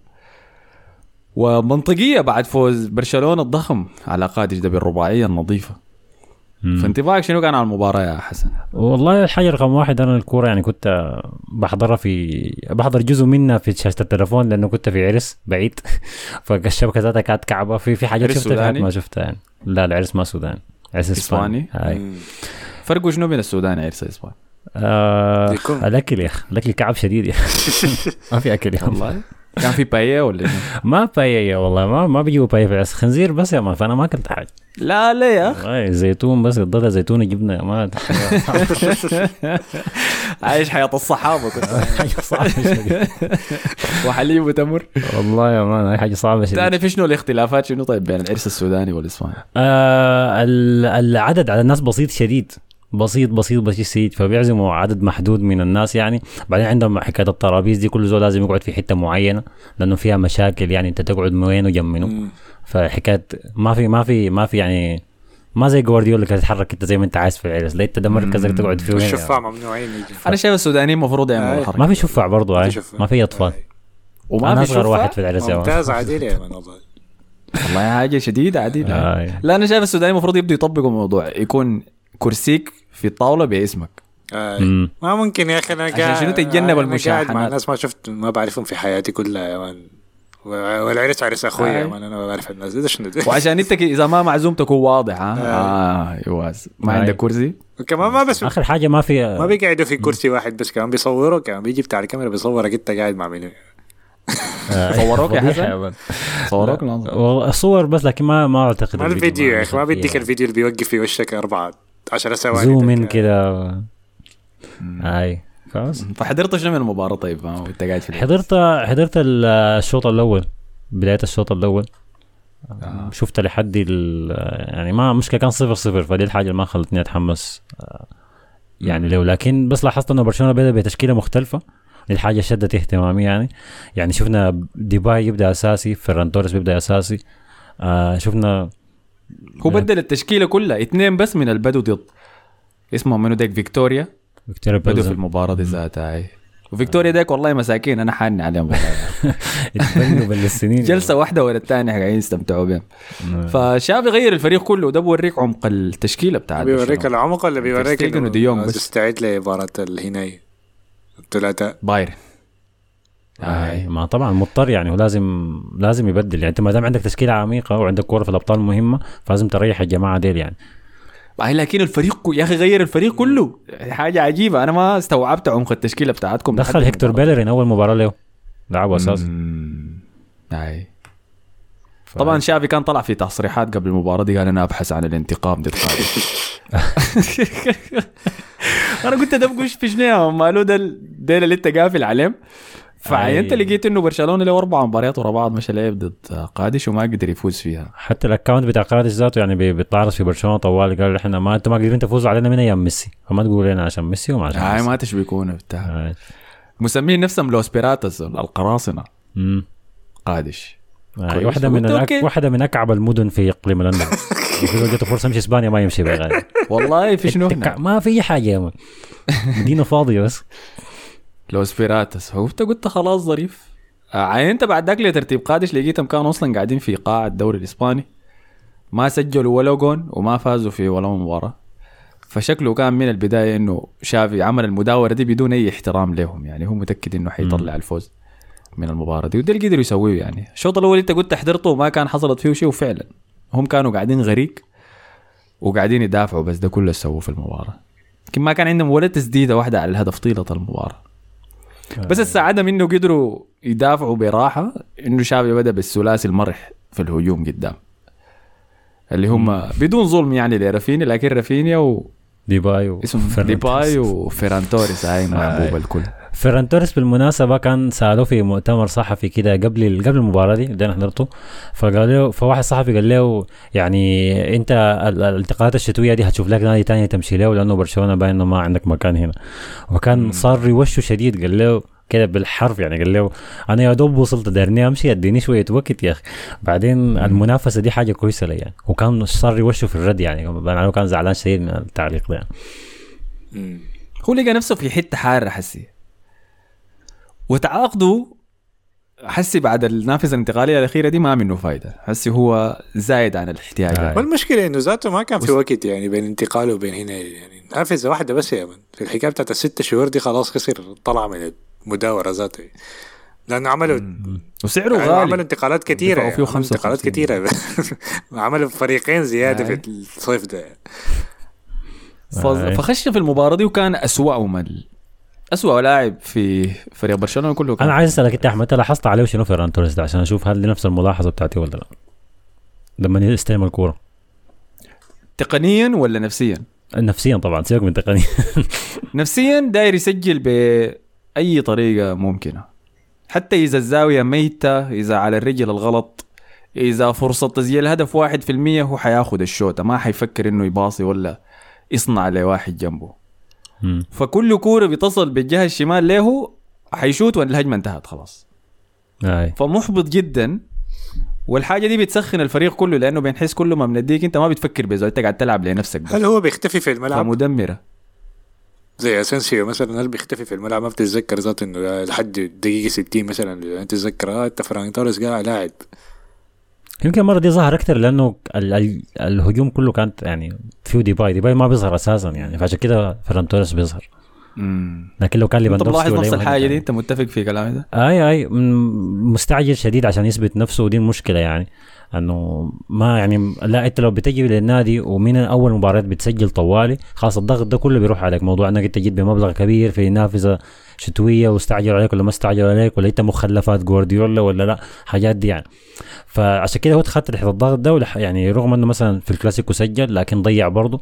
ومنطقية بعد فوز برشلونة الضخم على قادش ده بالرباعيه النظيفة. فانطباعك شنو كان على المباراة يا حسن؟ والله الحاجة رقم واحد أنا الكورة يعني كنت بحضرها في بحضر جزء منها في شاشة التليفون لأنه كنت في عرس بعيد *laughs* فالشبكة ذاتها كانت كعبة في في حاجات عرس شفتها في حاجات؟ ما شفتها يعني لا العرس ما سوداني عرس إسباني إسباني؟ هاي. فرقوا شنو بين السودان وعرس الاسبان؟ آه. الاكل يا أخي. الاكل كعب شديد يا أخي. *laughs* ما في أكل يا. والله. كان في باية ولا؟ *laughs* ما باية والله. ما ما بيجيبوا باية في العرس خنزير بس يا ما. فأنا ما أكلت حاجة. لا لا يا أخي؟ زيتون بس. قضيتها زيتون جبنة. ما *laughs* عايش حياة الصحابة حاجة صعبة شديد وحليب وتمر. والله يا مان هاي حاجة صعبة شديد. تعرف شنو الاختلافات؟ شنو طيب بين العرس السوداني والإسباني؟ آه ال- العدد على الناس بسيط شديد. بسيط بسيط بسيط فبيعزموا عدد محدود من الناس يعني بعدين عندهم حكاية الطرابيز دي كل زول لازم يقعد في حتة معينة لأنه فيها مشاكل يعني أنت تقعد من وين وجنب منه مم. فحكاية ما في ما في ما في يعني ما زي جوارديولا كده تتحرك أنت زي ما أنت عايز في العرس لا أنت ده مركزك تقعد فيه وين والشفاع يعني. ممنوعين يجي أنا شايف السودانيين المفروض يعملوا آه. الحركه ما في شفع برضه هاي. ما في أطفال آه. وما في اصغر واحد في العرس. ممتاز عديل يا من والله والله حاجة شديدة عديله آه. لا أنا شايف السودانيين المفروض يبدوا يطبقوا موضوع يكون كرسيك في الطاوله باسمك. آه. مم. ما ممكن يا أخي أنا عشان قاعد شنو تتجنب المشاحنات؟ مع ناس ما شفت ما بعرفهم في حياتي كلها يا مان. والعرس عرس أخويا يا آه. أنا ما بعرف الناس. دي ده شنو؟ ده *laughs* وعشان إنت إذا ما معزوم تكون واضح ها؟ آه. أيوه. ما آه. عندك كرسي؟ وكمان ما بس آخر حاجة ما في ما بيقعدوا في كرسي واحد بس كمان بيصوروا كمان بيجي بتاع الكاميرا بيصورك أنت قاعد مع منو آه، صوروك يا حسن؟ صوروك؟ والله الصور بس لكن ما ما أعتقد ما الفيديو يا أخي ما بيديك. الفيديو اللي بيوقف في وشك أربعة. 10 ثواني زوم إن ده. كده هاي خلاص. فحضرت شنو من المباراة طيب؟ وانت قاعد في؟ حضرت حضرت ال- الشوط الأول بداية الشوط الأول. آه. شفت لحد ال- يعني ما مشكلة كان صفر صفر فدي الحاجة اللي ما خلتني أتحمس. آه، يعني لو لكن بس لاحظت إنه برشلونة بدأ بتشكيلة مختلفة. دي الحاجة شدت اهتمامي يعني. يعني شفنا ديباي يبدأ أساسي فيران توريس بيبدأ أساسي. آه شفنا هو بدل التشكيلة كلها اثنين بس من البدو ضد. اسمهم منو ديك؟ فيكتوريا؟ فيكتوريا بدوا في المباراة دي ذاتها وفيكتوريا ديك والله مساكين أنا حاني عليهم *laughs* بالسنين. جلسة واحدة ورا الثانية قاعدين يستمتعوا بهم. فشافي غير الفريق كله وده بوريك عمق التشكيلة بتاعت بيوريك. العمق ولا بيوريك ودي يونغ بس. تستعد لمباراة الهناي الثلاثاء بايرن. آه ما طبعا مضطر يعني ولازم لازم يبدل. يعني أنت ما دام عندك تشكيلة عميقة وعندك كورة في الأبطال مهمة فلازم تريح الجماعة ديل يعني. أي لكن الفريق يا أخي غير الفريق كله. حاجة عجيبة. أنا ما استوعبت عمق التشكيلة بتاعتكم دخل هيكتور. بيلرين أول مباراة له. لعبه اساسي. أي. طبعا شافي كان طلع في تصريحات قبل المباراة دي قال أنا أبحث عن الانتقام ضد *laughs* *laughs* أنا قلت ده بقوش في شنو مالو ده اللي أنت قافل عليهم فعينت أي. لقيت انه برشلونة له أربع مباريات ورا بعض مشى لعب ضد قادش وما قدر يفوز فيها حتى الاكونت بتاع قادش ذاته يعني بي- بيتعرض في برشلونة طوال قال إحنا ما أنتم ما قادرين تفوزوا علينا من أيام ميسي فما تقولوا لنا عشان ميسي وما عشان هاي ما تشبكونا بتاع. مسمين نفسهم لوس بيراتس القراصنة مم. قادش آه. كويس. واحدة من. أوكي. واحدة من أكعب المدن في إقليم لندن *laughs* وفي جاته فرصة يمشي إسبانيا ما يمشي بغالي والله في شنو ما في حاجة يا مان مدينه فاضيه بس لوس بيراتس فقلت قلت خلاص ظريف. آه، عينت بعد ذاك لترتيب قادش لقيتهم كانوا أصلا قاعدين في قاع الدوري الإسباني. ما سجلوا ولا جون وما فازوا في ولا مباراة. فشكله كان من البداية إنه شافي عمل المداورة دي بدون أي احترام لهم. يعني هو متأكد إنه حيطلع الفوز من المباراة دي وده اللي قدروا يسويه يعني. الشوط الأول أنت قلت حضرته وما كان حصلت فيه شيء وفعلا هم كانوا قاعدين غريق وقاعدين يدافعوا بس ده كله سووه في المباراة. لكن ما كان عندهم ولا تسديدة واحدة على الهدف طيلة المباراة. بس السعادة منه قدروا يدافعوا براحة إنه شافي بدأ بالثلاثي المرح في الهجوم قدام. اللي هم بدون ظلم يعني لرافينيا لكن رافينيا واسمه ديباي و... ديباي وفيران توريس هاي محبوب الكل. فيران توريس بالمناسبة كان سالوه في مؤتمر صحفي كده قبل قبل المباراة دي اللي أنا حضرته. فقال له فواحد صحفي قال له يعني أنت ال- الانتقالات الشتوية دي هتشوف لك نادي تاني تمشي له لأنه برشلونة باين انه ما عندك مكان هنا. وكان صار يوشه شديد قال له كده بالحرف يعني قال له أنا يا دوب وصلت دارني أمشي أديني شوية وقت يا أخي. بعدين المنافسة دي حاجة كويسة لي يعني. وكان صار يوشه في الرد يعني كان زعلان شديد من التعليق ده يعني. هو لقى نفسه في حتة حارة حسي. وتعاقده حسي بعد النافذة الانتقالية الأخيرة دي ما منه فايدة. حسي هو زايد عن الاحتياج آه. والمشكلة إنه ذاته ما كان في وقت يعني بين انتقاله وبين هنا يعني نافذة واحدة بس يا من. في الحكاية بتاعت الست شهور دي خلاص خسر طلع من المداورة ذاته. لأنه عملوا وسعره يعني عملوا غالي انتقالات كثيره يعني عملوا انتقالات 55. كثيره *laughs* عملوا فريقين زيادة آه. في الصيف ده. آه. فخش في المباراة دي وكان أسوأهم ال... أسوأ لاعب في فريق برشلونة كله كان. أنا عايز أسألك أنت أحمد لاحظت عليه شنو فيران توريس ده؟ عشان أشوف هل نفس الملاحظة بتاعتي ولا لا. لما يستلم الكورة. تقنيا ولا نفسيا؟ نفسيا طبعا سيبك من تقنيا. *laughs* نفسيا داير يسجل بأي طريقة ممكنة. حتى إذا الزاوية ميتة إذا على الرجل الغلط إذا فرصة تسجيل هدف واحد في المية هو حياخد الشوطة. ما حيفكر إنه يباصي ولا يصنع لواحد جنبه. فكل كورة بتصل بالجهة الشمال له حيشوت والهجمة انتهت خلاص. أي. فمحبط جدا والحاجة دي بتسخن الفريق كله لأنه بينحس كل ما بنديك أنت ما بتفكر بزول أنت قاعد تلعب لنفسك بس. هل هو بيختفي في الملعب؟ فمدمرة. زي اسنسيو مثلا هل بيختفي في الملعب؟ ما بتتذكر ذاته إنه لحد دقيقة 60 مثلا أنت تتذكر آه أنت فيران توريس قاعد لاعب. يمكن المرة دي ظهر أكثر لأنه ال ال الهجوم كله كانت يعني فيه ديباي ديباي ما بيظهر أساسا يعني فعشان كده فيران توريس بيظهر. امم لكن لو كان انت ليفاندوفسكي ملاحظ ولا نفس الحاجة. دي؟ أنت متفق في كلامي ده؟ أي أي. م- مستعجل شديد عشان يثبت نفسه ودي المشكلة يعني. إنه ما يعني لا أنت لو بتجي للنادي ومن أول مباريات بتسجل طوالي خلاص الضغط ده كله بيروح عليك. موضوع إنك أنت جيت بمبلغ كبير في نافذه شتوية واستعجلوا عليك ولا ما استعجلوا عليك ولا انت مخلفات جوارديولا ولا لا حاجات دي يعني. فعشان كده هو تخطى تحت الضغط ده ولح- يعني رغم انه مثلا في الكلاسيكو سجل لكن ضيع برضه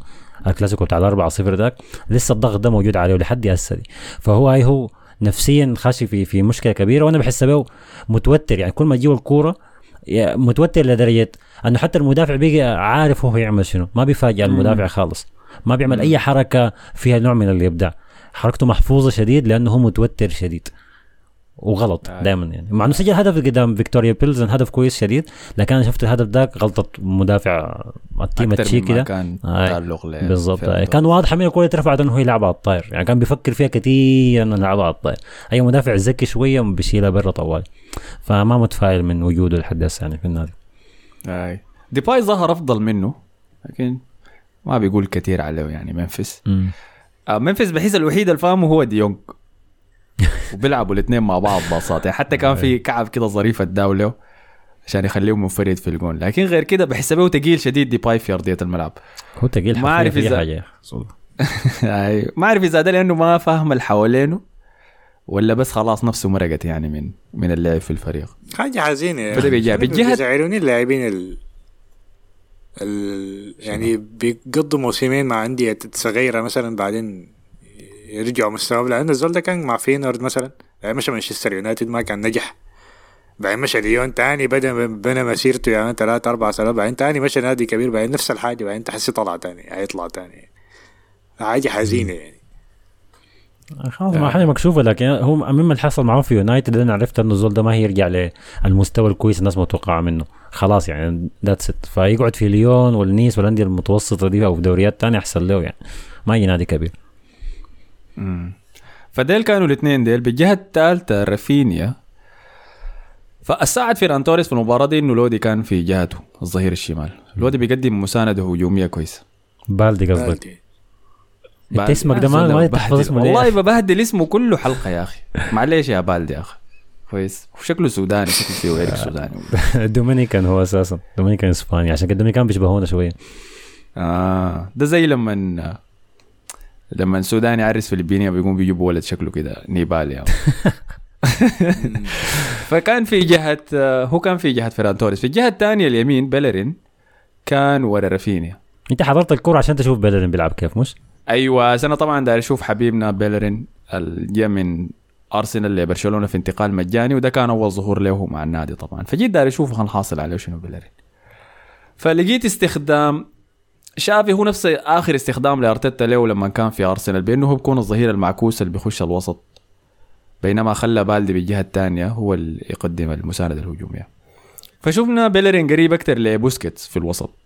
الكلاسيكو بتاع الأربعة صفر ذاك لسه الضغط ده موجود عليه لحد هسه دي. فهو هاي هو نفسيا خاشي في في مشكلة كبيرة وأنا بحس به متوتر يعني. كل ما تجيه الكورة متوتر لدرجة إنه حتى المدافع بيجي عارف هو يعمل شنو ما بيفاجئ المدافع خالص ما بيعمل أي حركة فيها نوع من الإبداع. حركته محفوظة شديد لأنه هو متوتر شديد. وغلط آه. دائما يعني. مع إنه سجل هدف قدام فيكتوريا بيلزن هدف كويس شديد لكن أنا شفت الهدف ذاك غلطة مدافع ال team التشيكي مما ده كان آه. تعلق له بالضبط. كان. واضح من الكوره اترفعت إنه هو يلعبها على الطاير. يعني كان بيفكر فيها كثير إنه يلعبها على الطاير. أي مدافع ذكي شوية بيشيلها برا طوال. فما متفائل من وجوده لحد هسه يعني في النادي. أي. ديباي ظهر أفضل منه لكن ما بيقول كثير عليه يعني منفس. منفس بحس الوحيد اللي فاهمه هو دي يونج *laughs* وبيلعبوا الاثنين مع بعض باصات يعني حتى كان في كعب كده ظريف اداوله عشان يخليه منفرد في الجون لكن غير كده بحس به تقيل شديد ديباي في أرضية الملعب هو تقيل ما حاجة أخي. *laughs* أي. ما أعرف إذا ده لأنه ما فاهم اللي حوالينه ولا بس خلاص نفسه مرقت يعني من من اللعب في الفريق حاجة حزينة فده أخي. بيجي- بيجهد- بيزعلوني اللاعبين ال... ال... يعني بيقضوا موسمين مع انديه صغيره مثلا بعدين يرجعوا مستواهم لأن الزول ده كان مع فينورد مثلا بعدين مشى مانشستر يونايتد ما كان نجح. بعدين مشى ليون تاني بدأ بنى مسيرته يعني ثلاث أربع سنوات بعدين تاني مشى نادي كبير بعدين نفس الحاجة بعدين تحسي طلع تاني هيطلع تاني. حاجة حزينة يعني. خلاص ما حاجة مكشوفه لكن هو مما اللي حصل معه في يونايتد أنا عرفت إنه الزول ده ما هيرجع للمستوى الكويس الناس متوقعة منه. خلاص يعني that's it فيقعد في ليون ونيس والأندية المتوسطة دي أو في دوريات تانية أحسن له يعني. ما يجي نادي كبير. مم. فديل كانوا الاثنين ديل بالجهة الثالثة رافينيا. فالساعد فيران توريس في المباراة دي إنه لودي كان في جهته الظهير الشمال. لودي بيقدم مساندة هجومية كويسة. بالدي قصدك. أنت اسمك ده ما ما تحفظ اسمه؟ والله ببهدل اسمه كله حلقة يا أخي. معلش يا بالدي يا أخي. كويس. شكله سوداني شكله فيه ايريك سوداني. *laughs* دومينيكان هو أساسا. دومينيكان إسباني. عشان كده دومينيكان بيشبهونا شوية. آه. ده زي لما لما سوداني يعرس فلبيني بيقوم بيجيبوا ولد شكله كده نيبالي يعني. *laughs* فكان في جهة هو كان في جهة فيران توريس. في الجهة الثانية اليمين بيلرين كان ورا رافينيا. أنت حضرت الكورة عشان تشوف بيلرين بيلعب كيف مش؟ أيوه أنا طبعا داير أشوف حبيبنا بيلرين الجا من أرسنال لبرشلونة في انتقال مجاني وده كان أول ظهور له مع النادي طبعا. فجيت داري أشوف كان حاصل عليه شنو بيلرين. فلقيت استخدام شافي هو نفس آخر استخدام لأرتيتا له لما كان في أرسنال بأنه هو بيكون الظهير المعكوس اللي بيخش الوسط بينما خلى بالدي بالجهة الثانية هو اللي يقدم المساندة الهجومية. فشفنا بيلرين قريب أكثر لبوسكيتس في الوسط.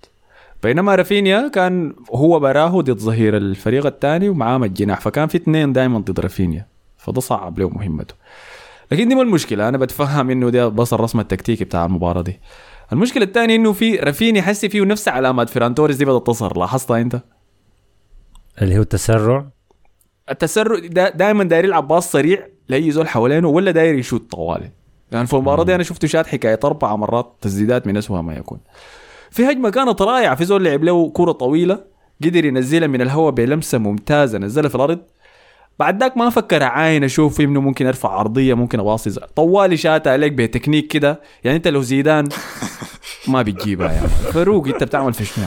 بينما رافينيا كان هو براه ضد ظهير الفريق الثاني ومعاه الجناح فكان في اثنين دائما ضد رافينيا فده صعب له مهمته. لكن دي ما المشكلة أنا بتفهم إنه ده بس الرسم التكتيكي بتاع المباراة دي. المشكلة الثانية إنه في رافينيا حسي فيه نفس علامات فيران توريس دي بدأت تظهر لاحظتها أنت؟ اللي هو التسرع؟ التسرع دا دائما داير يلعب باص سريع لأي زول حوالينه ولا داير يشوت طوالي. يعني في المباراة دي أنا شفته شات حكاية أربع مرات تسديدات من اسوء ما يكون. في هجمة كانت رائعة في زول لعب له كرة طويلة قدر ينزلها من الهواء بلمسة ممتازة نزلها في الأرض. بعد ذاك ما فكر عاين أشوف إنه ممكن أرفع عرضيه ممكن اباصي طوالي شاتها عليك بتكنيك كده. يعني أنت لو زيدان *laughs* ما بتجيبها يعني فاروق أنت بتعمل في شنو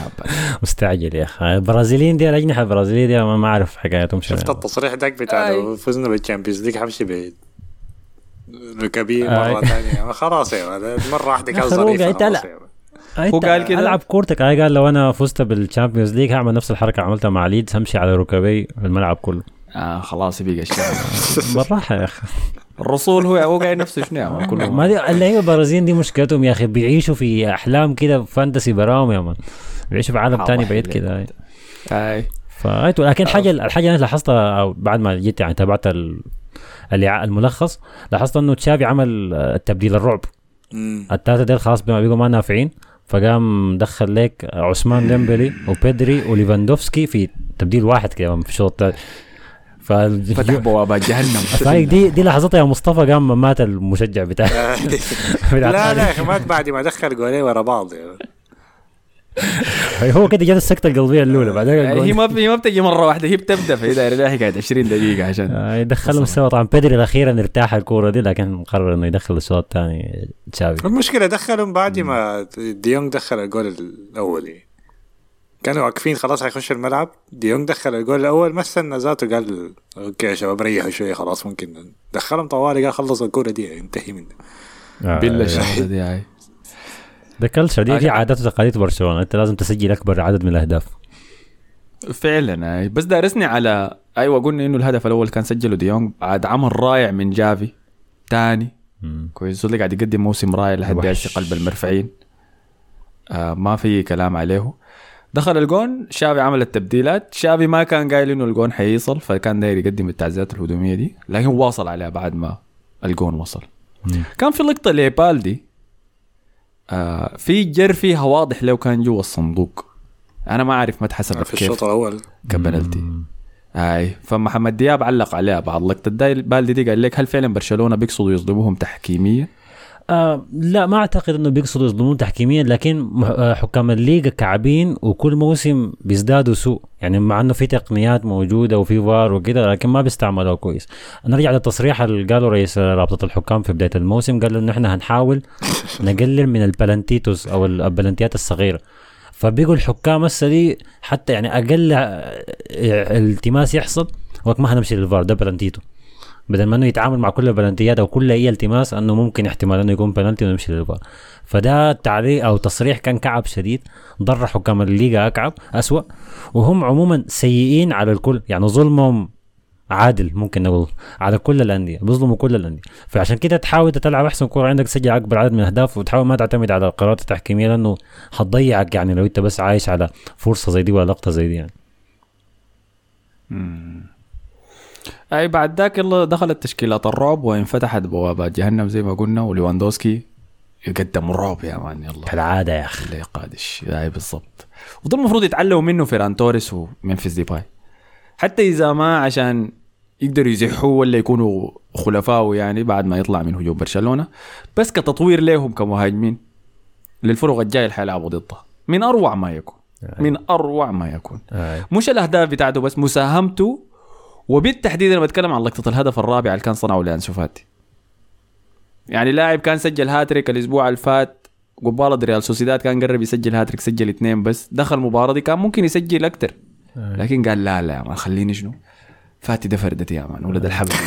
مستعجل يا أخي. البرازيليين دي الاجنحه البرازيلية دي ما ما أعرف حكايتهم شنو. شفت التصريح داك بتاع لو فزنا بالتشامبيونز ليج حمشي ب ركبيه مرة آي. ثانية. خلاص يا مرة واحدة كان ظريفه أنت خلاص لا. هو قال كده؟ ألعب كورتك. هاي قال لو أنا فزت بالشامبيونز ليج هعمل نفس الحركة. عملتها مع ليدز. همشي على ركبي في الملعب كله. آه خلاص يبقى الشيء *laughs* بالراحة يا أخي. الرسول هو هو قاعد نفسه شنو يعمل كله ما دي اللعيبة البرازيليين دي مشكلتهم يا أخي. بيعيشوا في أحلام كده fantasy براهم يا man. بيعيشوا في عالم تاني بعيد. كده. هاي. هاي فايت لكن حاجة الحاجة اللي لاحظتها أو بعد ما جيت يعني تابعت الملخص لاحظت إنه تشافي عمل آه، التبديل الرعب. الثلاثه ديل خلاص بما بقوا ما نافعين. فقام دخل لك عثمان ديمبلي وبيدري وليفاندوفسكي في تبديل واحد كده في الشوط ف فتح بوابات جهنم. *laughs* دي دي لحظتها يا مصطفى قام مات المشجع بتاع *laughs* بتاع لا لا يا أخي مات بعد ما دخل جولين ورا بعض. يا هو كده جات السكتة القلبية الأولى بعدين يعني هي ما هي ما بتجي مرة واحدة هي بتبدأ فهي دايره لها حكايه 20 دقيقة عشان آه، يدخلهم سوا طبعا بيدري أخيرا ارتاح الكورة دي لكن قرر إنه يدخل الشوط الثاني تشافي. المشكلة دخلهم بعد ما ديونج دخل الجول الأول. يعني. كانوا واقفين خلاص حيخش الملعب ديونج دخل الجول الأول ما استنى ذاته قال okay يا شباب ريحوا شوية خلاص ممكن. دخلهم طوالي قال خلص الكورة دي انتهي منه بالله الشغله دي ده culture دي, دي عادات وتقاليد برشلونة. أنت لازم تسجل أكبر عدد من الأهداف. فعلا بس دارسني على أيوه قلنا إنه الهدف الأول كان سجله ديونج. بعد عمل رائع من جافي. تاني. مم. كويس. اللي قاعد يقدم موسم رائع لحد قلب المرفعين. آه ما في كلام عليه. دخل الجون. شافي عمل التبديلات. شافي ما كان قايل إنه الجون حيصل فكان داير يقدم التعزيزات الهجوميه دي. لكن واصل عليها بعد ما الجون وصل. مم. كان في لقطة لبالدي آه في جر فيها واضح لو كان جوا الصندوق. أنا ما أعرف ما اتحسبت في كيف. الشوط الأول. كبنالتي. هاي فمحمد دياب علق عليها بعد لقطة بالدي دي قال لك هل فعلا برشلونة بيقصدوا يظلموهم تحكيميا؟ آه لا ما أعتقد إنه بيقصدوا يظلمون تحكيميا لكن آه، حكام الليغا كعبين وكل موسم بيزدادوا سوء. يعني مع إنه في تقنيات موجودة وفي فار وكده لكن ما بيستعملوها كويس. نرجع للتصريح اللي قاله رئيس رابطة الحكام في بداية الموسم. قال إنه إحنا هنحاول *laughs* نقلل من البلانتيتوس أو البلانتيات الصغيرة. فبيقوا الحكام هسه دي حتى يعني أقل آه، التماس يحصل وقت ما هنمشي للفار ده بلانتيتو. بدل ما إنه يتعامل مع كل البلنتيات أو كل أي التماس إنه ممكن احتمال إنه يكون بلنتي ونمشي للفار. فده تعليق أو تصريح كان كعب شديد ضر حكام الليغا أكعب أسوأ. وهم عموما سيئين على الكل يعني ظلمهم عادل ممكن نقول على كل الأندية بيظلموا كل الأندية. فعشان كده تحاول تلعب أحسن كورة عندك تسجل أكبر عدد من الأهداف وتحاول ما تعتمد على القرارات التحكيمية لأنه حتضيعك يعني لو أنت بس عايش على فرصة زي دي ولا لقطة زي دي يعني. أي بعد ذاك يلا دخلت تشكيلات الرعب وانفتحت بوابات جهنم زي ما قلنا وليواندوسكي يقدم الرعب يا مان يلا. كالعادة يا أخي. اللي قادش أي بالضبط. وده المفروض يتعلموا منه فيران توريس ومنفس ديباي. حتى إذا ما عشان يقدروا يزحوه ولا يكونوا خلفاء يعني بعد ما يطلع من هجوم برشلونة. بس كتطوير لهم كمهاجمين للفرق الجاية اللي حيلعبوا ضدها من أروع ما يكون. من أروع ما يكون. مش الأهداف بتاعته بس مساهمته وبالتحديد أنا بتكلم عن لقطة الهدف الرابع اللي كان صنعه لأنسو فاتي. يعني لاعب كان سجل هاتريك الأسبوع اللي فات قبالة ريال سوسيداد كان قرب يسجل هاتريك سجل اثنين بس. دخل المباراه دي كان ممكن يسجل أكثر لكن قال لا لا يا man خليني شنو؟ فاتي ده فردتي يا man ولد الحبل. *laughs*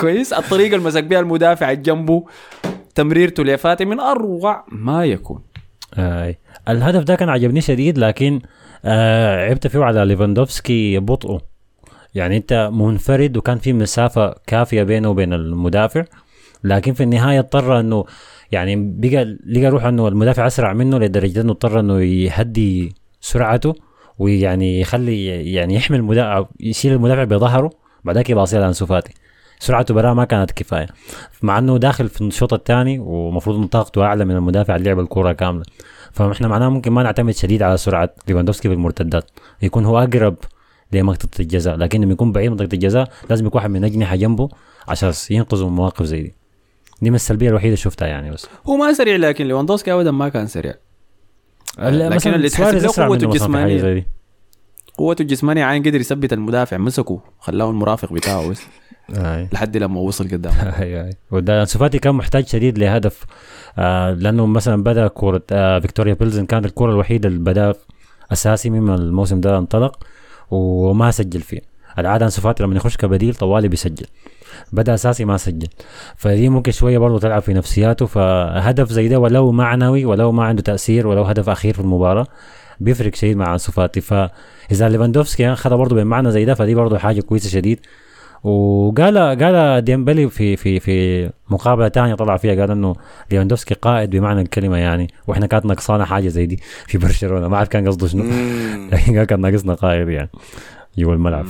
كويس. الطريقة اللي مسك بها المدافع جنبه تمريرته لفاتي من أروع ما يكون. آي. الهدف ده كان عجبني شديد لكن آه عبت فيه على ليفاندوفسكي بطئه يعني انت منفرد وكان في مسافة كافية بينه وبين المدافع لكن في النهاية اضطر انه يعني بقى لقى روح انه المدافع أسرع منه لدرجة انه اضطر انه يهدي سرعته ويعني يخلي يعني يحمل المدافع يشيل المدافع بظهره بعدك يباصي على أنسو فاتي. سرعته براه ما كانت كفاية. مع انه داخل في الشوط الثاني ومفروض إنه طاقته أعلى من المدافع اللي لعب الكره كاملة. فاحنا معناه ممكن ما نعتمد شديد على سرعة ليفاندوفسكي في المرتدات يكون هو أقرب لمنطقة الجزاء لكن لما يكون بعيد منطقة الجزاء لازم يكون واحد من الاجنحه جنبه عشان ينقذوا من مواقف زي دي. دي من السلبية الوحيدة شفتها يعني بس. هو ما سريع لكن ليفاندوفسكي ابدا ما كان سريع. لكن اللي تحسب سواريز له قوته دي. قوته الجسمانية عين قدر يثبت المدافع مسكه خلاه المرافق بتاعه بس. آي. لحد لما وصل قدام *laughs* وده أنسو فاتي كان محتاج شديد لهدف. آه لأنه مثلا بدأ كورة آه فيكتوريا بيلزن كانت الكوره الوحيدة اللي بدأ أساسي مما الموسم ده انطلق وما سجل فيه. العادة أنسو فاتي لما يخش كبديل طوالي بيسجل. بدأ أساسي ما سجل. فدي ممكن شوية برضه تلعب في نفسياته. فهدف زي ده ولو معنوي ولو ما عنده تأثير ولو هدف أخير في المباراة بيفرق شديد مع أنسو فاتي فإذا ليفاندوفسكي اخذها برضه بمعنى زي ده فدي برضه حاجة كويسة شديد. وقال قال ديمبلي في في في مقابلة ثانية طلع فيها قال إنه ليفاندوفسكي قائد بمعنى الكلمة يعني وإحنا كانت ناقصانا حاجة زي دي في برشلونة. ما عارف كان قصده شنو. *laughs* لكن قال كان ناقصنا قائد يعني جوا الملعب.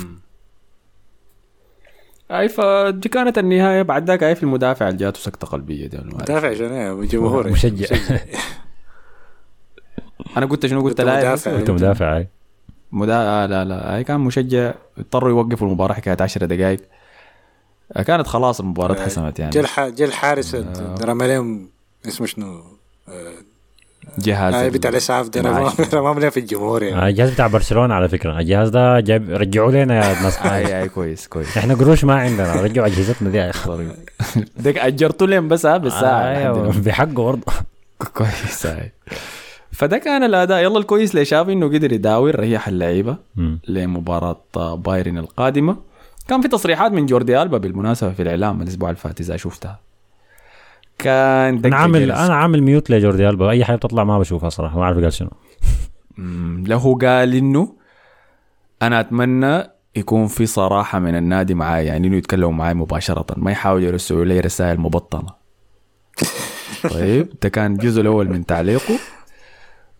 أي فدي كانت النهاية. بعد ذاك أي في المدافع اللي جاته سكته قلبية دي. مدافع شنو؟ جمهوري. مشجع. *laughs* أنا قلت شنو؟ قلت قلت لا مدافع. أنت مدافع أي. مدا... آه لا لا. اي كان مشجع اضطروا يوقفوا المباراة حكاية 10 دقائق آه، كانت خلاص المباراة آه، حسمت يعني. جا الح- جا الحارس رمى لهم اسمه شنو؟ جهاز ال- بتاع الاسعاف ده لهم *laughs* في الجمهور يعني. الجهاز بتاع برشلونة على فكرة. الجهاز ده جاب رجعوا لنا يا ناس. *laughs* اي اي كويس كويس. إحنا قروش ما عندنا. رجعوا أجهزتنا دي يا أخي. *laughs* ديك أجرتوا لهم بس بالساعة. بحقه برضه. كويس هاي فده كان الأداء. يلا الكويس لشافي إنه قدر يداوي ريح اللعيبة. لمباراة بايرن القادمة. كان في تصريحات من جوردي ألبا بالمناسبة في الإعلام الأسبوع اللي فات إذا شفتها. كان أنا عامل. أنا عامل ميوت لجوردي ألبا. أي حاجة بتطلع ما بشوفها صراحة. ما أعرف قال شنو. له قال إنه أنا أتمنى يكون في صراحة من النادي معاي يعني إنه يتكلموا معاي مباشرة. ما يحاولوا يرسلوا لي رسائل مبطنة. طيب ده كان الجزء الأول من تعليقه.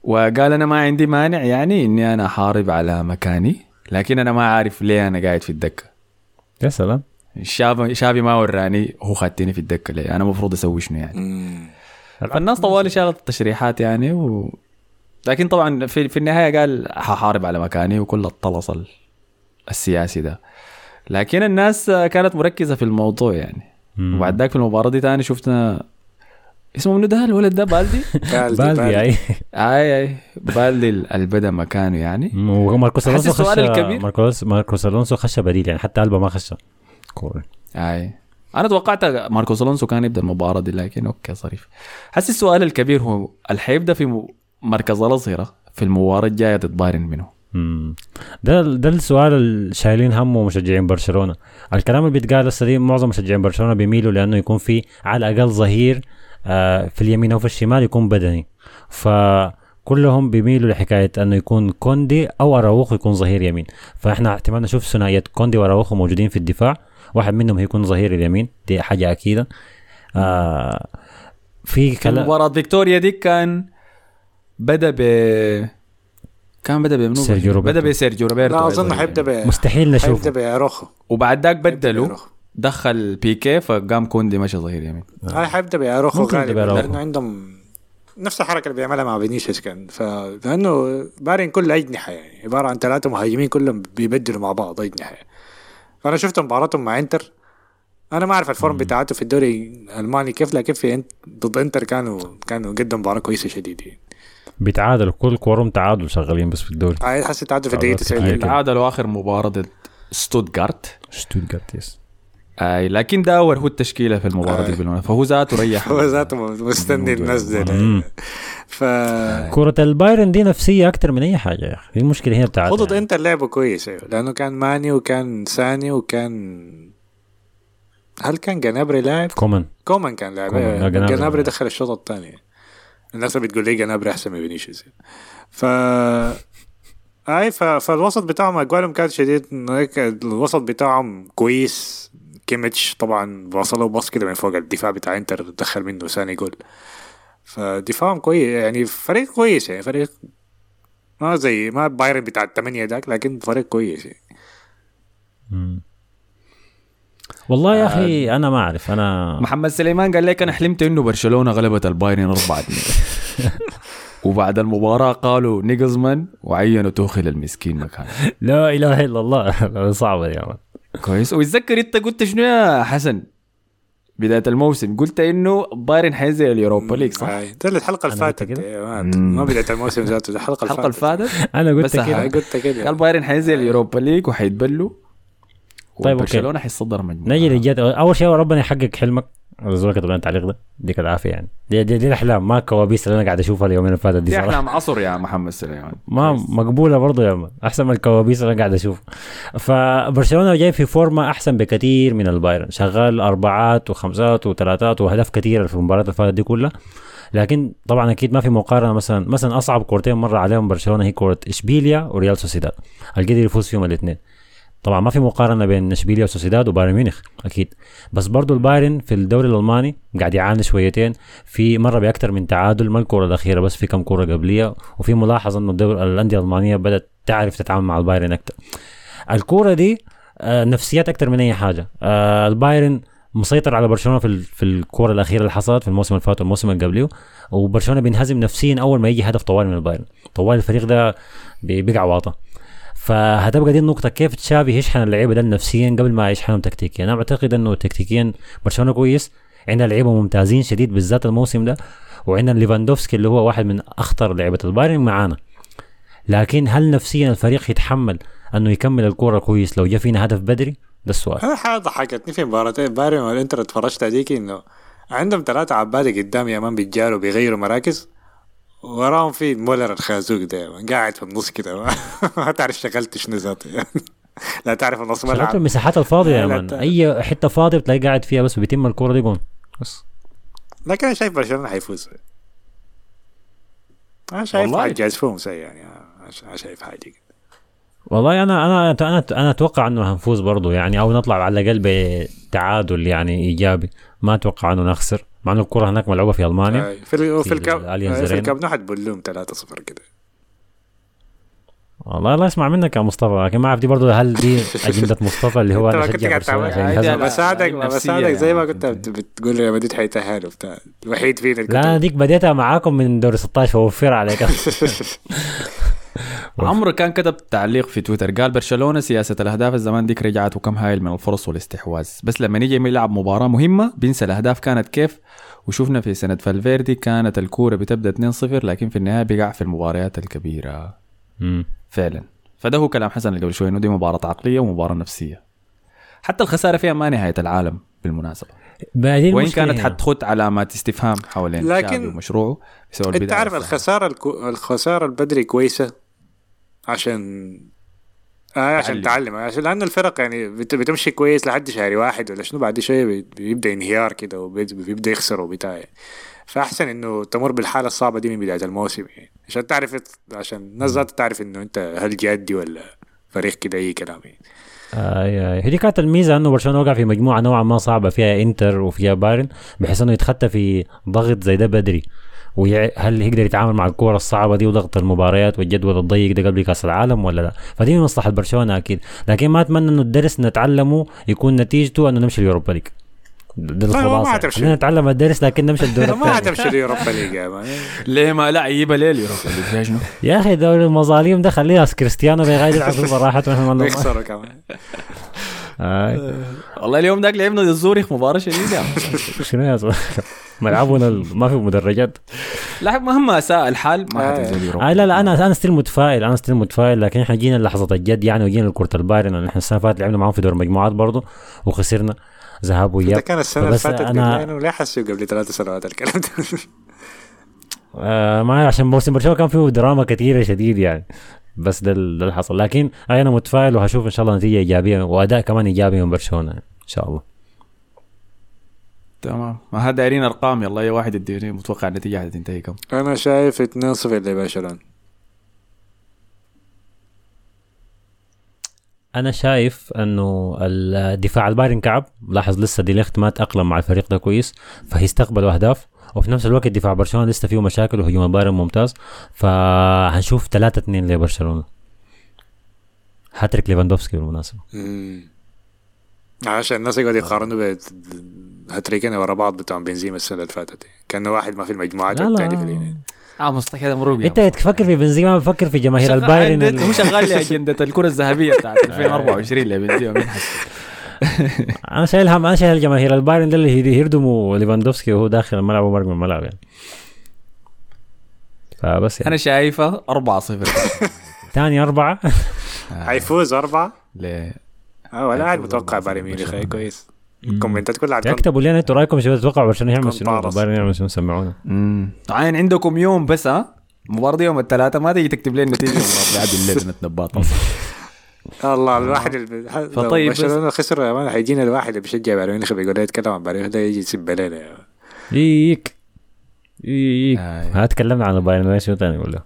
وقال أنا ما عندي مانع يعني إني أنا احارب على مكاني لكن أنا ما عارف ليه أنا قاعد في الدكة. يا سلام. شافي شافي ما وراني هو خدتني في الدكة ليه؟ أنا المفروض أسوي شنو يعني. فالناس طوالي شالت التصريحات يعني و... لكن طبعا في, في النهاية قال ححارب على مكاني وكل الطلس ال- السياسي ده. لكن الناس كانت مركزة في الموضوع يعني. مم. وبعد ذاك في المباراة دي تاني شفنا اسمه منو ده؟ الولد ده؟ *laughs* بالدي؟ بالدي بالدي أي. أي أي. بالدي اللي بدا مكانه يعني. وماركوس ألونسو خش ماركوس ماركوس ألونسو خش بديل يعني حتى البا ما خش. كورة. أي. أنا توقعت ماركوس ألونسو كان يبدأ المباراة دي لكن okay صريف حاسس السؤال الكبير هو اللي حيبدأ في م- مركز الاظهره في المباراة الجاية ضد بايرن منه. ده ده السؤال اللي شايلين همه مشجعين برشلونة. الكلام اللي بيتقال هسه دي معظم مشجعين برشلونة بيميلوا لأنه يكون في على الأقل ظهير في اليمين أو في الشمال يكون بدني. فكلهم بيميلوا لحكاية أنه يكون كوندي أو اراوخو يكون ظهير يمين. فإحنا احتمال نشوف ثنائيه كوندي واراوخو موجودين في الدفاع. واحد منهم هيكون ظهير اليمين دي حاجة أكيدة. آه في كلام مباراة فيكتوريا دي كان بدأ ب كان بدأ بمنو سيرجيو روبرتو. بدأ بسيرجيو روبرتو لا أظن حيبدأ. ب مستحيل حيبدأ نشوفه باروخو وبعد ذاك بدلوا. دخل بيكي فقام كوندي مشى ظهير يمين. هاي حيبدا باراوخو غالبا. لأنه عندهم نفس الحركة اللي بيعملها مع فينيسيوس كان. ف لأنه بايرن كله اجنحه يعني عبارة عن ثلاثة مهاجمين كلهم بيبدلوا مع بعض اجنحه فأنا شفت مباراتهم مع إنتر. أنا ما أعرف ال form بتاعته في الدوري الألماني كيف لكن في انت ضد إنتر كانوا كانوا قدم مباراة كويسة شديد يعني بيتعادلوا كل كورهم تعادل شغالين بس في الدوري. هاي حسيت تعادل في الدقيقة خلاص، 90 هاي دقيقة. كده. تعادلوا آخر مباراة ضد ستوتغارت شتوتغارت يس آي لكن داور هو التشكيلة في المباراة دي آي. بالمناسبة فهو ذاته ريح *laughs* هو ذاته مستني. الناس دي. ف كرة البايرن دي نفسية أكتر من أي حاجة يا أخي دي المشكلة هي بتاعتها خطط يعني. إنتر لعبه كويس أيوه لأنه كان ماني وكان ساني وكان هل كان جنابري لاعب؟ كومان كومان كان لاعب. إيه، لا، جنابري. دخل الشوط الثاني الناس بتقول لي جنابري أحسن من فينيسيوس ف أي ف... فالوسط بتاعهم أجوالهم كانت شديد الوسط بتاعهم كويس كيميتش طبعا وصلوا pass كده من فوق الدفاع بتاع إنتر دخل منه ثاني جول. فدفاعهم كويس يعني فريق كويس يعني فريق ما زي ما بايرن بتاع الثمانية داك لكن فريق كويس يعني. مم. والله يا أخي أنا ما أعرف أنا محمد سليمان قال لك أنا حلمت إنه برشلونة غلبت البايرن 4 2 *laughs* وبعد المباراة أقالوا ناجلزمان وعينوا توخيل المسكين مكانه. لا إله إلا الله. *laughs* صعبة يا man. كويس. ويتذكر انت قلت شنو يا حسن؟ بداية الموسم قلت إنه بايرن حينزل اليوروبا ليج صح؟ ده الحلقة اللي فاتت كده؟ إيه، ما- بداية الموسم ذاته ده الحلقة الحلقة اللي فاتت *laughs* أنا قلت كده. قلت كده. قال بايرن حينزل اليوروبا ليج وحيتبلوا طيب، okay. برشلونه حيتصدر مجموعة. نجي للجد. أول شيء ربنا يحقق حلمك. الزول كتب لنا التعليق ده يديك العافيه يعني. دي, دي, دي الأحلام ما الكوابيس اللي أنا قاعد أشوفها اليومين اللي فاتت دي دي أحلام عصر يا محمد سليمان. ما مقبولة برضه يا man أحسن من الكوابيس اللي أنا قاعد اشوفها فبرشلونة جاي في فورمة أحسن بكثير من البايرن. شغال أربعات وخمسات وثلاثات وأهداف كثيره في المباريات اللي فاتت دي كلها. لكن طبعا أكيد ما في مقارنة مثلا مثلا أصعب كورتين مرة عليهم برشلونة هي كورة إشبيليا وريال سوسيداد. القدر يفوز فيهم الاثنين طبعا ما في مقارنة بين اشبيليا وسوسيداد وبايرن ميونخ أكيد. بس برضو البايرن في الدوري الألماني قاعد يعاني شويتين في مرة بأكثر من تعادل ما الكورة الأخيرة بس في كم كورة قبلية وفي ملاحظة إنه الدوري الأندية الألمانية بدأت تعرف تتعامل مع البايرن أكثر. الكورة دي آه، نفسيات أكثر من أي حاجة. آه، البايرن مسيطر على برشلونة في في الكورة الأخيرة اللي حصلت في الموسم اللي فات والموسم اللي قبله وبرشلونة بينهزم نفسيا أول ما يجي هدف طوال من البايرن. طوال الفريق ده بي- بيقع واطة. فهتبقى دي النقطة كيف تشافي يشحن اللعيبة ده نفسيا قبل ما يشحنهم تكتيكيا، أنا بعتقد إنه تكتيكيا برشلونة كويس، عندنا لعيبة ممتازين شديد بالذات الموسم ده، وعندنا ليفاندوفسكي اللي هو واحد من أخطر لعيبة البايرن معانا. لكن هل نفسيا الفريق يتحمل إنه يكمل الكورة كويس لو جا فينا هدف بدري؟ ده السؤال. أنا حاجة ضحكتني في مباراتين بايرن والإنتر اتفرجت هذيك إنه عندهم ثلاثة عبادة قدام يا man بيتجاروا بيغيروا مراكز وراهم في مولر الخازوق man، قاعد في النص كده *laughs* ما- تعرف شغلت شنو ذاته يعني. لا تعرف النص ملعب المساحات الفاضية يا man، لا. أي حتة فاضية بتلاقي قاعد فيها بس بيتم الكورة دي جون. بس لكن أنا شايف برشلونة حيفوز أنا شايف والله. حيجازفوهم سي يعني أنا شايف حاجة كده. والله أنا أنا أنا أنا أتوقع إنه هنفوز برضه يعني أو نطلع على الأقل بتعادل يعني إيجابي ما أتوقع إنه نخسر مع إنه الكرة هناك ملعوبة في ألمانيا آه، في ال- في الكامب في. الكامب نو حتبلوهم 3-0 كده والله الله يسمع منك يا مصطفى لكن ما أعرف دي برضه هل دي *laughs* أجندة مصطفى اللي هو أنا كنت اشجع قاعد. بساعدك بساعدك زي ما يعني. كنت بت- بتقول ريال مدريد حيتأهل وبتاع الوحيد فينا لا ديك بديتها معاكم من دوري 16 فوفر عليك *laughs* عمرو كان كتب تعليق في تويتر قال برشلونة سياسة الأهداف الزمان ديك رجعت وكم هايل من الفرص والاستحواذ بس لما نيجي يلعب مباراة مهمة بينسى الأهداف كانت كيف وشفنا في سنة فالفيردي كانت الكورة بتبدأ 2-0 لكن في النهاية بيقع في المباريات الكبيرة مم. فعلا فده هو كلام حسن اللي قبل شوي إنه دي مباراة عقلية ومباراة نفسية حتى الخسارة فيها ما نهاية العالم بالمناسبة بعدين وين المشكلة كانت. حتخط علامات استفهام حوالين لكن- ومشروعه بسبب انت عارف. الخسارة الكو... الخسارة البدري كويسة عشان آه عشان تعلم. تعلم عشان لأن الفرق يعني بت... بتمشي كويس لحد شهر واحد ولا شنو بعد شوية بي- بيبدأ انهيار كده وبيبدا يخسر وبتاع. فأحسن إنه تمر بالحالة الصعبة دي من بداية الموسم يعني عشان تعرف عشان الناس تعرف إنه أنت هل جادي ولا فريق كده أي كلام يعني. اي اي هي كانت الميزة إنه برشلونة وقع في مجموعة نوعا ما صعبة فيها إنتر وفيها بايرن بحيث إنه يتخطى في ضغط زي ده بدري وهل يقدر يتعامل مع الكورة الصعبة دي وضغط المباريات والجدول الضيق ده قبل كأس العالم ولا لا فدي من مصلحة برشلونة أكيد لكن ما أتمنى إنه الدرس نتعلمه يكون نتيجته إنه نمشي اليوروبا ليج ده ما- الخلاصة. خلينا نتعلم الدرس لكن نمشي *laughs* الدور ما هتمشي اليوروبا *laughs* ليج يا man. ليه ما لا يجيبها ليه اليوروبا ليج؟ يا أخي دوري المظالم ده خليها كريستيانو بيغير يلعب في براحته *laughs* ويخسروا كمان. والله اليوم ذاك لعبنا ضد زوريخ مباراة شديدة. *laughs* شنو يا زلمه *laughs* ملعبنا ما في مدرجات؟ لا مهما ساء الحال. ما آه. حتنزل آه لا لا أنا أنا still متفائل أنا still متفائل لكن إحنا جينا لحظة الجد يعني وجينا لكرة البايرن إحنا السنة اللي فاتت لعبنا معاهم في دور المجموعات برضه وخسرنا. ذهاب ده واياب كان السنة اللي فاتت أنا- قبل ليه حسوا قبل ثلاث سنوات الكلام ده. آه ما عشان موسم برشلونة كان فيه دراما كثيرة شديد يعني. بس ده ال- ده اللي حصل. لكن أنا متفائل وهشوف إن شاء الله نتيجة إيجابية وأداء كمان إيجابي من برشلونة إن شاء الله. تمام. ما هذا دايرين أرقام. يلا أي واحد يديني متوقع النتيجة حتنتهي كم؟ أنا شايف 2-0 لبرشلونة. أنا شايف إنه الدفاع البايرن كعب لاحظ لسه دي ليخت ما تأقلم مع الفريق ده كويس فهيستقبلوا أهداف. وفي نفس الوقت دفاع برشلونة لسه فيه مشاكل وهجوم البايرن ممتاز. فهنشوف 3 2 لبرشلونة. هاتريك ليفاندوفسكي بالمناسبة. عشان الناس يقعدوا يقارنوا بهاتريكين ورا بعض بتوع بنزيما السنة اللي فاتت. كان واحد ما في المجموعات والثاني في الإيه. آه مستحيل هذا مروق يا أنت تفكر في بنزيما بفكر في جماهير البايرن هو شغال لي أجندة الكرة الذهبية بتاعت 2024 *laughs* لبنزيما. أنا شايل هم أنا شايل جماهير البايرن ده اللي يردموا ليفاندوفسكي وهو داخل الملعب ومرق من الملعب يعني. فبس يعني. أنا شايفه 4 0 *laughs* ثاني أربعة. *laughs* هيفوز أربعة؟ ل آه ولا قاعد متوقع 4-0 بايرن ميونخ. كويس. الكومنتات كلها اكتبوا لنا أنتوا رأيكم شباب تتوقعوا برشلونة يعمل شنو. بايرن يعمل شنو؟ سمعونا. عين عندكم يوم بس ها؟ المباراة دي يوم الثلاثاء ما تيجي تكتب لي النتيجة. *laughs* بعد الليل نتنباط الله الواحد اللي فطيب طيب بس- برشلونه خسر يا man حيجينا الواحد اللي بيشجع بايرن ميونخ بيقول يتكلم عن بايرن. ميونخ ده يجي يسب علينا. ييك ييك. ها تكلمنا عن البايرن شنو ثاني ولا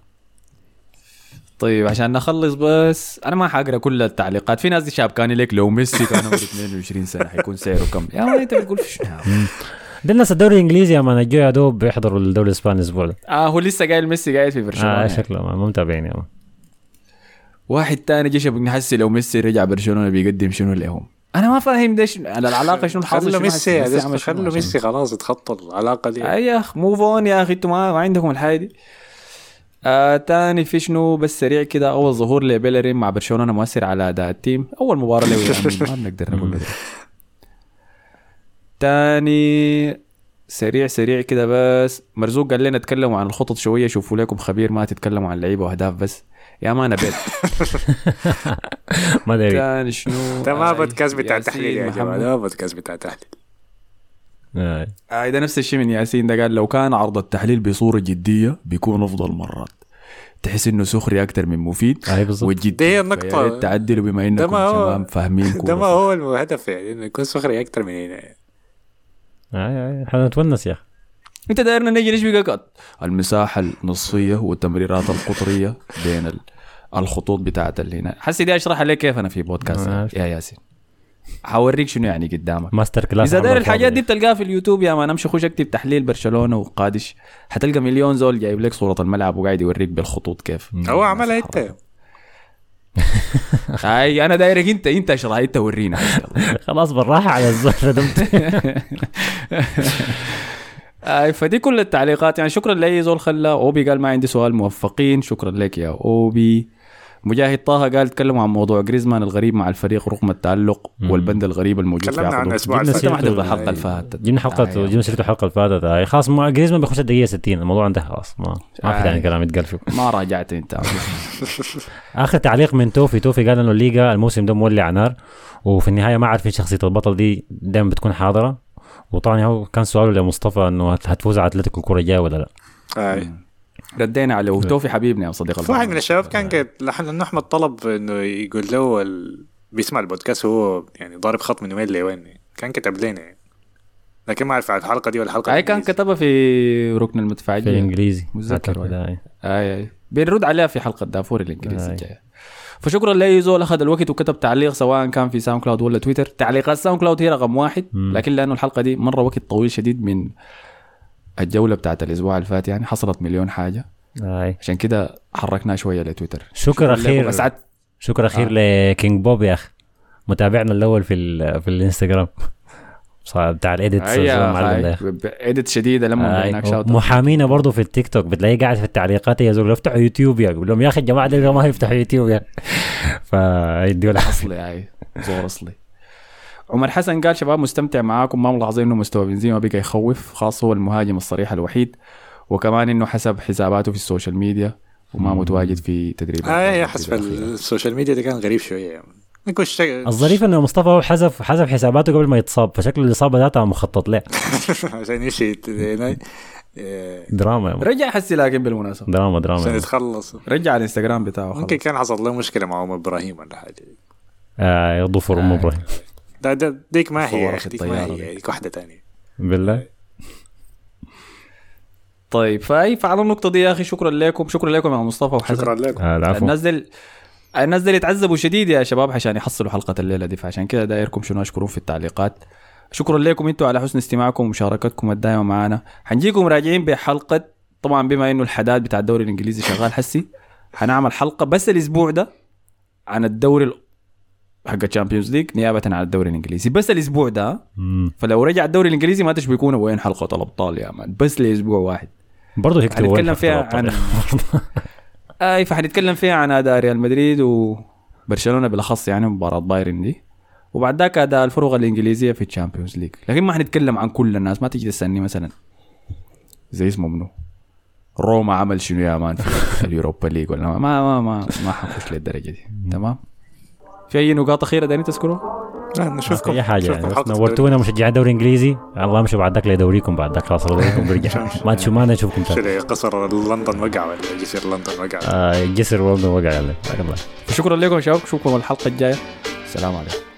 طيب عشان نخلص بس أنا ما حقرأ كل التعليقات. في ناس دي شابكاني لك لو ميسي كان عمره 22 سنة حيكون سعره كم؟ يا man أنت بتقول في شنو؟ *laughs* ده الناس الدوري الإنجليزي يا man الجو يا دوب بيحضروا الدوري الإسباني الأسبوع ده. آه هو لسه قايل ميسي قاعد في برشلونة. آه يعني. شكله ما- ما متابعين يا man. واحد تاني جيش بنحسي لو ميسي رجع برشلونة بيقدم شنو لهم؟ أنا ما فاهم على العلاقة شنو الحاصل؟ خلوا ميسي خلوا ميسي خلاص يتخطى العلاقة دي. اي يا اخ move on يا أخي أنتوا ما, ما عندكم الحاجة دي. آه تاني في شنو؟ بس سريع كده أول ظهور لبيلرين مع برشلونة مؤثر على أداء ال team. أول مباراة له ما بنقدر نقول. *laughs* تاني سريع سريع كده بس. مرزوق قال لنا تكلموا عن الخطط شوية شوفوا لكم خبير ما تتكلموا عن لعيبة وأهداف بس. يا ما أنا بيت. *laughs* ما داري تاني شنو؟ ده ما آه، بودكاست بتاع تحليل يا جماعة. محمد. ده ما بودكاست بتاع تحليل آه. آه ده نفس الشيء من ياسين ده قال لو كان عرض التحليل بصورة جدية بيكون أفضل مرات. تحس إنه سخري أكتر من مفيد اي بالضبط. وجدي. دي هي النقطة. فيا ريت تعدلوا بما إنكم ما هو- شباب فاهمين ده ما هو الهدف يعني إنه يكون سخري أكتر من هنا. اي اي حنتونس يا أخي. أنت دايرنا نجي نشبك قط؟ المساحة النصفية والتمريرات القطرية بين ال- الخطوط بتاعت اللي هنا. حسي دي أشرح لك كيف أنا في بودكاست. ما. يا ياسين. حوريك شنو يعني قدامك. masterclass إذا داير. الحاجات دي بتلقاها في اليوتيوب يا man. أمشي خش أكتب تحليل برشلونة وقادش. حتلقى مليون زول جايب لك صورة الملعب وقاعد يوريك بالخطوط كيف. هو عملها أنت. أي أنا دايرك أنت أنت أشرح أنت ورينا. *laughs* خلاص بالراحة على الزول ردمت. *laughs* اي فدي كل التعليقات. يعني شكرا لأي زول خلى أوبي قال ما عندي سؤال موفقين. شكرا لك يا أوبي. مجاهد طه قال تكلموا عن موضوع جريزمان الغريب مع الفريق رغم التعلق والبند الغريب الموجود في عقده. جبنا سيرته أي. اللي فاتت جبنا حلقه آه، جبنا سيرته الحلقة اللي فاتت آه، خلاص ما جريزمان بيخش الدقيقة 60 الموضوع انتهى خلاص. ما ما في آه. ثاني كلام يتقال فيه *laughs* ما راجعت انت. *laughs* آخر تعليق من توفي. توفي قال إنه الليجا الموسم ده مولع نار وفي النهاية ما عارفين شخصية البطل دي دائما بتكون حاضرة. وطبعا هو كان سؤاله لمصطفى إنه هت- هتفوز على أتلتيكو الكره الجايه ولا لا. آي. ردينا عليه. وتوفي حبيبنا يا صديق في واحد من الشباب كان قد لحن انه أحمد طلب إنه يقول له ال... بيسمع البودكاست وهو يعني ضارب خط من وين لوين. كان كتب لنا يعني. لكن ما اعرف على الحلقة دي ولا الحلقة أي كان. كتبها في ركن في المدفعية الإنجليزي متذكر. آه. آي آي. بنرد عليها في حلقة دافور الإنجليزي. الجايه فشكرا لأي زول أخذ الوقت وكتب تعليق سواء كان في ساوند كلاود ولا تويتر. تعليقات ساوند كلاود هي رقم واحد. مم. لكن لأنه الحلقة دي مرة وقت طويل شديد من الجولة بتاعت الأسبوع اللي فات يعني حصلت مليون حاجة. آي. عشان كده حركناها شوية لتويتر. شكر أخير. بس عاد شكر أخير لكينج بوب يا أخي. متابعنا الأول في ال- في الإنستغرام. صار بتاع ال edit يا. edit شديدة لما محامينا برضه في التيك توك بتلاقيه قاعد في التعليقات يا زول افتحوا يوتيوب يا يقول لهم يا أخي الجماعة ما يفتحوا يوتيوب يا *laughs* فيديوا له أصلي هاي زور أصلي. عمر حسن قال شباب مستمتع معاكم ما ملاحظين إنه مستوى بنزيما بقى يخوف خاص هو المهاجم الصريح الوحيد وكمان إنه حسب حساباته في السوشيال ميديا وما متواجد في تدريب اي حسب السوشيال ميديا ده كان غريب شوية. يعني الظريف إنه مصطفى هو حذف حذف حساباته قبل ما يتصاب فشكل الإصابة ذاتها مخطط له. *laughs* عشان يمشي إيه، دراما يا. رجع حسي لكن بالمناسبة. دراما دراما يا عشان. يتخلص. رجع على الإنستغرام بتاعه ممكن كان حصل له مشكلة مع أم إبراهيم ولا حاجة. آه ظفر أم آه. إبراهيم. ده ده ديك ما هي ديك ما هي دي. ديك واحدة ثانية بالله. طيب فأي فعلى النقطة دي يا أخي شكرا لكم شكرا لكم يا مصطفى وحسن. شكرا لكم. آه، العفو. الناس دي الناس دي يتعذبوا شديد يا شباب عشان يحصلوا حلقة الليلة دي فعشان كده دايركم شنو أشكرون في التعليقات. شكرا لكم أنتم على حسن استماعكم ومشاركتكم الدائمه معنا. حنجيكم راجعين بحلقة طبعا بما إنه الحداد بتاع الدوري الإنجليزي شغال حسي حنعمل حلقة بس الأسبوع ده عن الدوري ال- حق الشامبيونز ليج نيابة عن الدوري الإنجليزي. بس الأسبوع ده. فلو رجع الدوري الإنجليزي ما تشبكونا وين حلقة الأبطال يا man؟ بس لأسبوع واحد. برضه هيك حنتكلم فيها عن *laughs* أي فحنتكلم فيها عن أداء ريال مدريد وبرشلونة بالأخص يعني مباراة بايرن دي. وبعد ذاك أداء الفرق الإنجليزية في الشامبيونز ليج لكن ما حنتكلم عن كل الناس. ما تيجي تسألني مثلا زي اسمه منو؟ روما عمل شنو يا man في *laughs* اليوروبا ليج ولا ما ما ما ما, ما حنخش للدرجة دي. تمام؟ في أي نقاط أخيرة داني تذكروا؟ لا نشوفكم أي حاجة نشوفكم يعني بس حلقة نورتونا مشجعي الدوري الانجليزي الله امشوا بعد ذاك لدوريكم بعد ذاك خلاص دوريكم بيرجع ما تشوف ما نشوفكم تاني. قصر لندن وقع ولا جسر لندن وقع؟ آه، جسر والله وقع الله شكرا لكم يا شباب اشوفكم الحلقة الجاية. السلام عليكم.